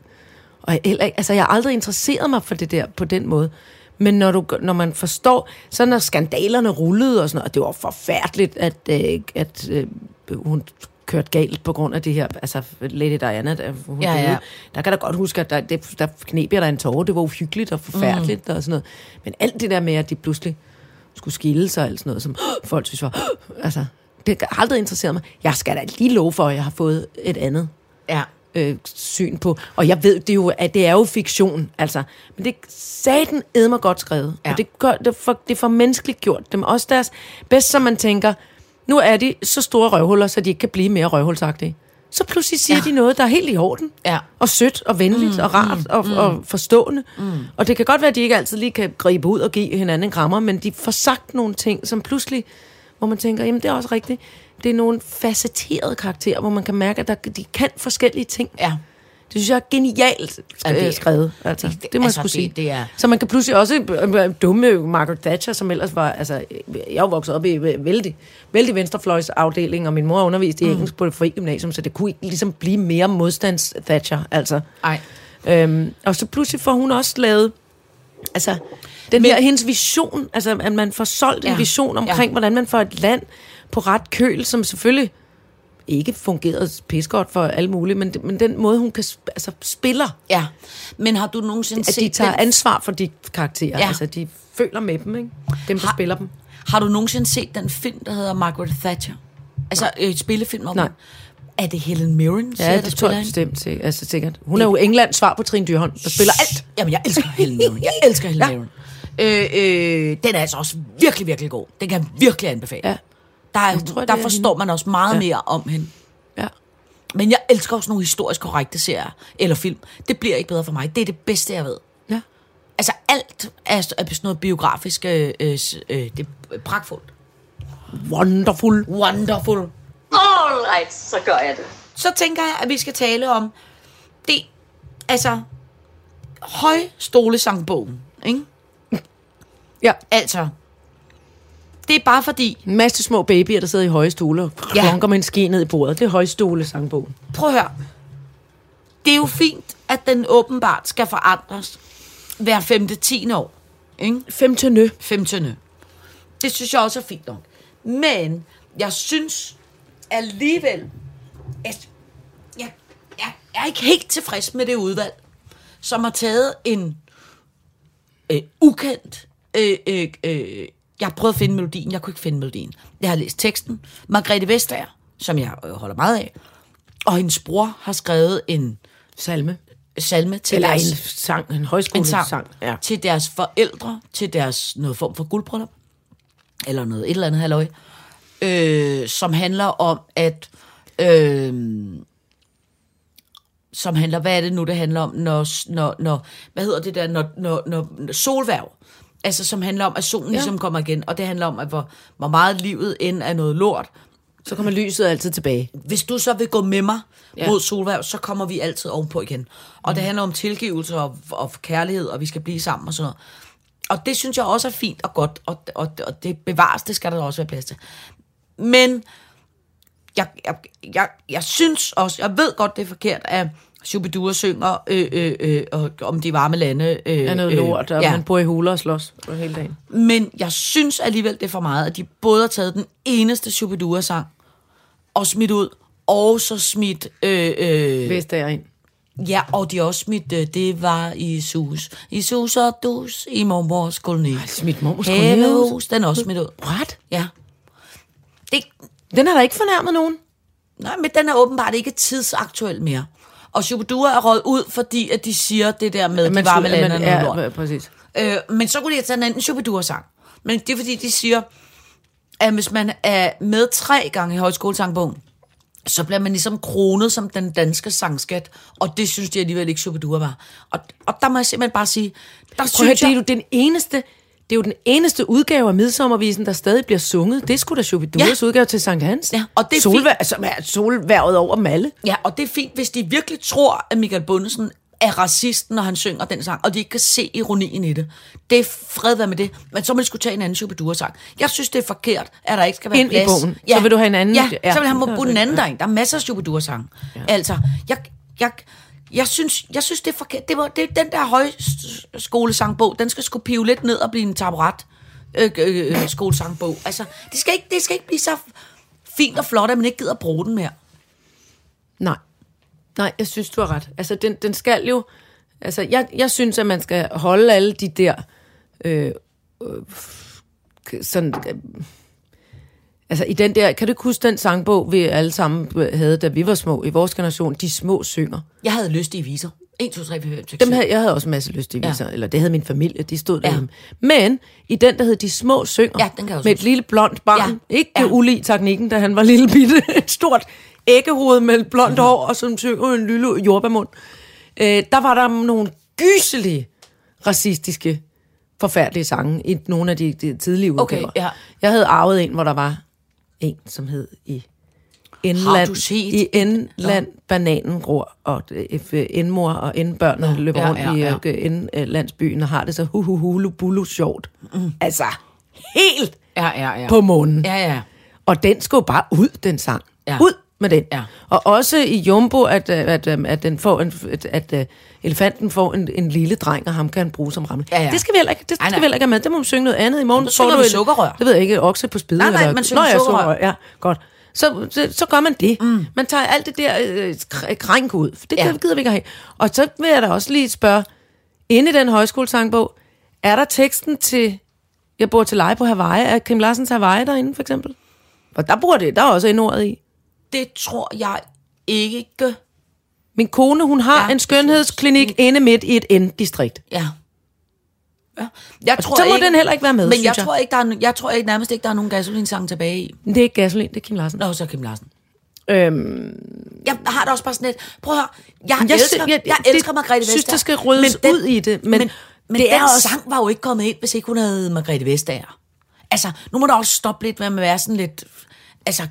Og jeg, heller altså, jeg har aldrig interesseret mig for det der på den måde. Men når, du, når man forstår, så når skandalerne rullede og sådan noget, og det var forfærdeligt, at, øh, at øh, hun kørte galt på grund af det her, altså Lady Diana, der, hun Ja, døde. ja. der kan da godt huske, at der, det, der knep jeg der en tårer, det var uhyggeligt og forfærdeligt mm. og sådan noget. Men alt det der med, at de pludselig skulle skille sig, eller sådan noget, som folk synes var, altså, det har aldrig interesseret mig. Jeg skal da lige love for, at jeg har fået et andet Ja. øh, syn på. Og jeg ved det er jo, at det er jo fiktion, altså. Men det sagde den edmer godt skrevet. Ja. Og det, gør, det, for, det for menneskeligt gjort. Dem også deres bedst, som man tænker, nu er de så store røvhuller, så de ikke kan blive mere røvhulsagtige. Så pludselig siger ja. De noget, der er helt i orden. Ja. Og sødt og venligt mm, og rart mm, og, mm. og forstående. Mm. Og det kan godt være, at de ikke altid lige kan gribe ud og give hinanden en krammer, men de får sagt nogle ting, som pludselig, hvor man tænker, jamen det er også rigtigt. Det er nogle facetterede karakterer, hvor man kan mærke, at der, de kan forskellige ting. Ja. Det synes jeg er genialt Ja, det øh, er- skrevet. Altså, det, det må altså, jeg skulle det- sige. det er- Så man kan pludselig også øh, øh, dumme Margaret Thatcher, som ellers var... Altså, øh, jeg er vokset op i øh, vældig, vældig venstrefløjsafdeling, og min mor underviste i Mm. engelsk på det frie gymnasium, så det kunne ikke ligesom blive mere modstands Thatcher. Altså. Ej. Øhm, og så pludselig får hun også lavet... Altså, den Men- her, hendes vision, altså at man får solgt en Ja, vision omkring, ja. hvordan man får et land på ret køl, som selvfølgelig ikke fungerede pissegodt for alle mulige, men, men den måde, hun kan sp- altså, spiller, Ja. Men har du nogensinde at de set tager den ansvar for de karakterer. Ja. Altså, de føler med dem, ikke? Dem, der Har- spiller dem. Har du nogensinde set den film, der hedder Margaret Thatcher? Altså et spillefilm om Nej. Er det Helen Mirren, siger, Ja, der det tror spiller jeg bestemt. Altså, sikkert. Hun er jo Englands svar på Trine Dyrholm, der spiller alt. Jamen, jeg elsker Helen Mirren. Jeg elsker Helen ja. Mirren. Øh, øh, den er altså også virkelig, virkelig god. Den kan jeg virkelig anbefale. Ja. Der, er, Jeg tror, der er forstår hende. man også meget Ja. mere om hende. Ja. Men jeg elsker også nogle historisk korrekte serier eller film. Det bliver ikke bedre for mig. Det er det bedste, jeg ved. ja. Altså alt er, er sådan noget biografisk. Øh, øh, øh, det er pragtfuldt. Wonderful. Wonderful. All right, så gør jeg det. Så tænker jeg, at vi skal tale om det, altså, højstolesangbogen, ikke? Ja. Altså, det er bare fordi, En masse små babyer, der sidder i høje stole og Ja. med en ske ned i bordet. Det er højstole sangbogen. prøv at høre, det er jo fint, at den åbenbart skal forandres hver femte, tiende år, ikke? Femtende. Femtende. Det synes jeg også er fint nok. Men jeg synes alligevel, at jeg, jeg er ikke helt tilfreds med det udvalg, som har taget en øh, ukendt... Øh, øh, øh, jeg har prøvet at finde melodien, jeg kunne ikke finde melodien. Jeg har læst teksten. Margrethe Vestager, som jeg øh, holder meget af, og hendes bror har skrevet en Salme. salme til Eller deres en sang, en en højskolesang. sang Ja. til deres forældre, til deres noget form for guldbryllup, eller noget et eller andet halløj, øh, som handler om, at øh, som handler, hvad er det nu, det handler om, når, når, når hvad hedder det der, når, når, når, når solværv, altså som handler om, at solen ja. ligesom kommer igen, og det handler om, at hvor, hvor meget livet end er noget lort, Så kommer lyset altid tilbage. hvis du så vil gå med mig Ja. mod solværv, så kommer vi altid ovenpå igen. Og mm. det handler om tilgivelse og, og kærlighed, og vi skal blive sammen og sådan noget. Og det synes jeg også er fint og godt, og, og, og det bevares, det skal der også være plads til. Men jeg, jeg, jeg, jeg synes også, jeg ved godt, det er forkert, at Shubidua synger øh, øh, øh, om de varme lande. Øh, Er noget lort, og ja. man bor i huler og slås på hele dagen. Men jeg synes alligevel, det er for meget, at de både har taget den eneste Shubidua-sang og smidt ud, og så smidt... Øh, øh, Vestager ind. ja, og de har også smidt, øh, det var i sus. I sus og dus i mormors koloni. Ej, smidt mormors koloni den er også smidt ud. What? Ja. Det, Den har da ikke fornærmet nogen. nej, men den er åbenbart ikke tidsaktuel mere. Og Shubidua er røget ud, fordi at de siger det der med, de varme lande lort. ja, præcis. Øh, men så kunne de have taget en anden Shubidua-sang. Men det er fordi, de siger, at hvis man er med tre gange i højskolesangbogen, så bliver man ligesom kronet som den danske sangskat, og det synes de alligevel ikke Shubidua var. Og, og der må jeg simpelthen bare sige, der Prøv at høre, synes det er jeg... jo den eneste, det er jo den eneste udgave af midsommervisen, der stadig bliver sunget. Det er sgu da Shubiduas Ja. udgave til Sankt Hans. Ja, og det er Solvær, som er solværvet over dem alle. Ja, og det er fint, hvis de virkelig tror, at Michael Bundesen er racist, når han synger den sang, og de ikke kan se ironien i det. Det er fred være med det, men så må de skulle tage en anden Shubidua-sang. Jeg synes, det er forkert, at der ikke skal være Ind i plads. bogen. Så vil du have en anden- Ja, ja. så vil han må bruge den anden derind. Der er masser af Shubidua-sang. Ja. Altså, jeg, jeg, jeg, synes, jeg synes, det er forkert. Det var, det, den der højskolesangbog, den skal skulle pive lidt ned og blive en taburet øh, øh, øh skolesangbog. Altså, det skal, ikke, det skal ikke blive så fint og flot, at man ikke gider at bruge den mere. Nej. Nej, jeg synes, du har ret. Altså, den, den skal jo... Altså, jeg, jeg synes, at man skal holde alle de der... Øh, øh, sådan... Øh, altså, i den der... Kan du huske den sangbog, vi alle sammen havde, da vi var små, i vores generation? De små synger. Jeg havde lyst i viser. 1, 2, 3, 4, 5, 6, Dem 7. havde, jeg havde også en masse lyst til at vise, ja. eller det havde min familie, de stod Ja. derhjemme. Men i den, der hed De Små Synger, Ja, den kan med et huske. lille blondt barn, Ja. ikke Ja. ulig teknikken, da han var lille bitte, et stort æggehoved med et blondt hår, og som synger en lille jordbærmund. Øh, der var der nogle gyselige, racistiske, forfærdelige sange i nogle af de, de tidlige Okay, udgaver. ja. Jeg havde arvet en, hvor der var en, som hed i Indland, I Indland, bananen gror, og øh, indmor og indbørnene løber ja, rundt ja, i ja. øh, indlandsbyen og har det så hu hu hulu bulu sjovt. Mm. Altså, helt Ja, ja, ja. på månen. Ja, ja. Og den skulle bare ud, den sang. Ja. Ud med den. Ja. Og også i Jumbo, at, øh, at, at, at, den får en, at, at øh, elefanten får en, en lille dreng, og ham kan han bruge som ramme. Ja, ja. Det skal vi heller ikke, det Ej, skal nej. vi heller ikke have med. Det må man synge noget andet. I morgen så synger du et- sukkerrør. Det ved jeg ikke, okse på spide. Nej, nej, eller- man synger Nå, ja, sukkerrør. Ja, godt. Så, så, så gør man det. Mm. Man tager alt det der øh, kr- krænk ud. For det Ja. gider vi ikke have. Og så vil jeg da også lige spørge, inde i den højskolesangbog, er der teksten til Jeg bor til leje på Hawaii, er Kim Larsens Hawaii derinde, for eksempel? Og der bor det, der er også indordet i. Det tror jeg ikke. Min kone, hun har Ja, en skønhedsklinik inde midt i et N-distrikt. Ja. ja. Jeg tror så må ikke, den heller ikke være med, Men synes jeg, jeg. tror ikke, der er, jeg tror ikke nærmest ikke, der er nogen gasolinsang tilbage i. Men det er ikke gasolin, det er Kim Larsen. Nå, så Kim Larsen. Øhm, Jeg har det også bare sådan lidt. Prøv at høre. Jeg, Jeg elsker, jeg, jeg- jeg elsker det- Margrethe synes, Vestager. der skal ryddes den, ud i det, men men, men det den er også- sang var jo ikke kommet ind, hvis ikke hun havde Margrethe Vestager. Altså, nu må der også stoppe lidt med at være sådan lidt altså,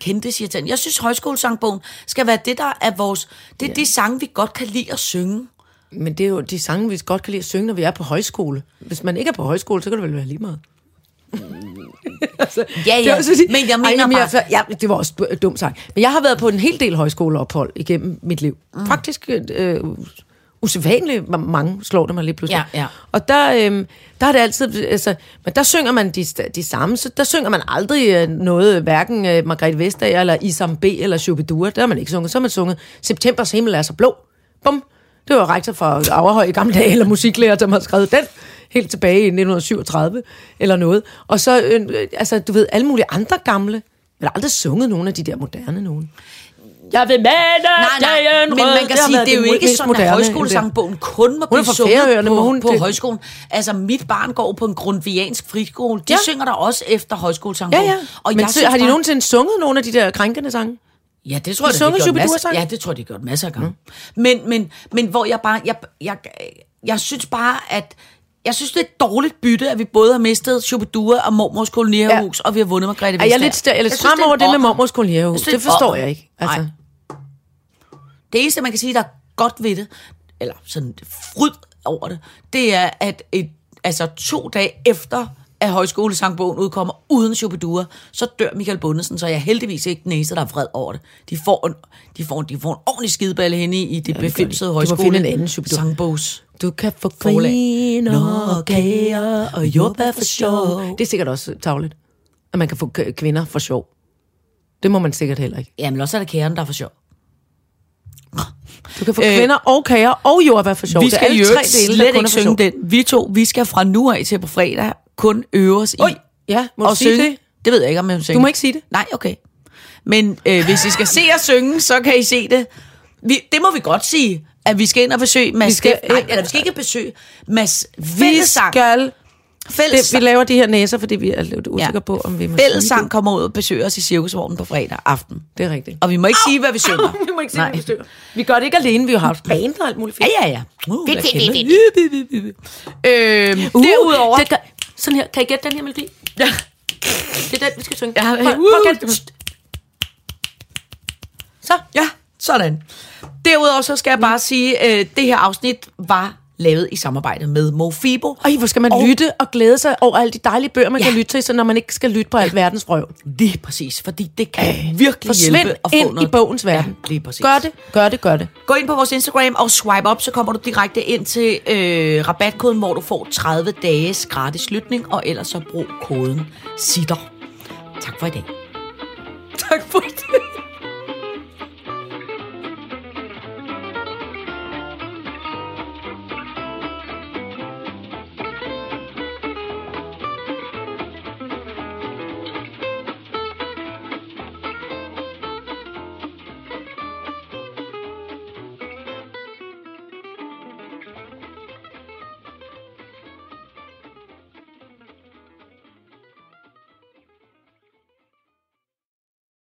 kendte siger Jeg synes, højskolesangbogen skal være det, der er vores... Det er ja. de sange, vi godt kan lide at synge. men det er jo de sange, vi godt kan lide at synge, når vi er på højskole. Hvis man ikke er på højskole, så kan det vel være lige meget. altså, Ja, det ja. var så sige- Men jeg mener jamen, bare- Jeg, ja, det var også du- dumt sagt. Men jeg har været på en hel del højskoleophold igennem mit liv. Mm. Faktisk øh, usædvanligt hvor mange, slår det mig lige pludselig. Ja, ja. Og der, øhm, der er det altid, altså, men der synger man de, de samme, så der synger man aldrig øh, noget, hverken øh, Margrethe Vestager, eller Isam B, eller Shubidua, der har man ikke sunget. Så har man sunget Septembers himmel er så blå. Bum. Det var rektor fra Averhøj i gamle dage, eller musiklærer, der har skrevet den helt tilbage i 1937, eller noget. Og så, øh, øh, altså, du ved, alle mulige andre gamle. Jeg har aldrig sunget nogen af de der moderne nogen. Jeg vil med Nej, nej, men man kan sige, det er jo ikke sådan, at højskolesangbogen kun må blive sunget på, hun- på det- højskolen. Altså, mit barn går på en grundviansk friskole. De Ja. synger der også efter Ja, højskolesangbogen. ja. Og Men jeg så, har de nogensinde sunget nogle af de der krænkende sange? Ja, det tror jeg, de de gjort masser? Ja, det tror jeg, de gjort masser af gange. Mm. Men, men, men hvor jeg bare, jeg, jeg, jeg synes bare, at jeg synes, det er et dårligt bytte, at vi både har mistet Shubidua og Mormors kolonierhus, ja. og vi har vundet Margrethe Er jeg Vestager. lidt, jeg er lidt synes, stram er over en det med mormors. Jeg synes, Det det forstår jeg ikke. Altså. Nej. Det eneste, man kan sige, der er godt ved det, eller sådan fryd over det, det er, at et, altså to dage efter, at højskolesangbogen udkommer uden Shubidua, så dør Michael Bundesen, så jeg er heldigvis ikke den eneste, der er vred over det. De får en, de får, de får en ordentlig skideballe henne i, i det ja, befimsede højskole. finde en anden. Sangbogs. Du kan få griner og kager og jordbær for sjov. Det er sikkert også tavligt, at man kan få kvinder for sjov. Det må man sikkert heller ikke. Jamen, også er det kæren, der er for sjov. Du kan få øh, kvinder og kager og jordbær for sjov. Vi skal jo tre dele, der slet ikke synge den. Vi to, vi skal fra nu af til på fredag kun øve os i Oj, ja, må du sige synge. det? Det ved jeg ikke, om jeg vil synge. Du må ikke sige det. Nej, okay. Men øh, hvis I skal se os synge, så kan I se det. Vi, det må vi godt sige, at vi skal ind og besøge Mads Vi skal Nej, eller vi skal ikke besøge Mads Vi Fællesang. skal... Det, Fællesang, vi laver de her næser, fordi vi er lidt usikre ja. på, om vi må Fællesang kommer ud og besøger os i Cirkusvognen på fredag aften. det. Det er rigtigt. Og vi må ikke sige, hvad vi synger. vi må ikke sige, Nej. hvad vi synger. Vi gør det ikke alene, vi har haft band og alt muligt Ja, ja, ja. Uh, Fedt, hvad fedt, kæmpe- fedt, Øhm, derudover... Det gør, sådan her, kan I gætte den her melodi? Ja. Det er den, vi skal synge. Ja, Prøv- uh. prøv at gætte. Så. Ja, sådan. Derudover så skal jeg bare sige, at øh, det her afsnit var lavet i samarbejde med Mofibo. Ej, hvor skal man Og- og... lytte og glæde sig over alle de dejlige bøger, man Ja. kan lytte til, så når man ikke skal lytte på alt verdens vrøv. Lige præcis, fordi det kan virkelig hjælpe Forsvind at få ind noget. i bogens verden. Ja, lige præcis. Gør det, gør det, gør det. Gå ind på vores Instagram og swipe op, så kommer du direkte ind til øh, rabatkoden, hvor du får 30 dages gratis lytning, og ellers så brug koden SITTER. Tak for i dag. Tak for det.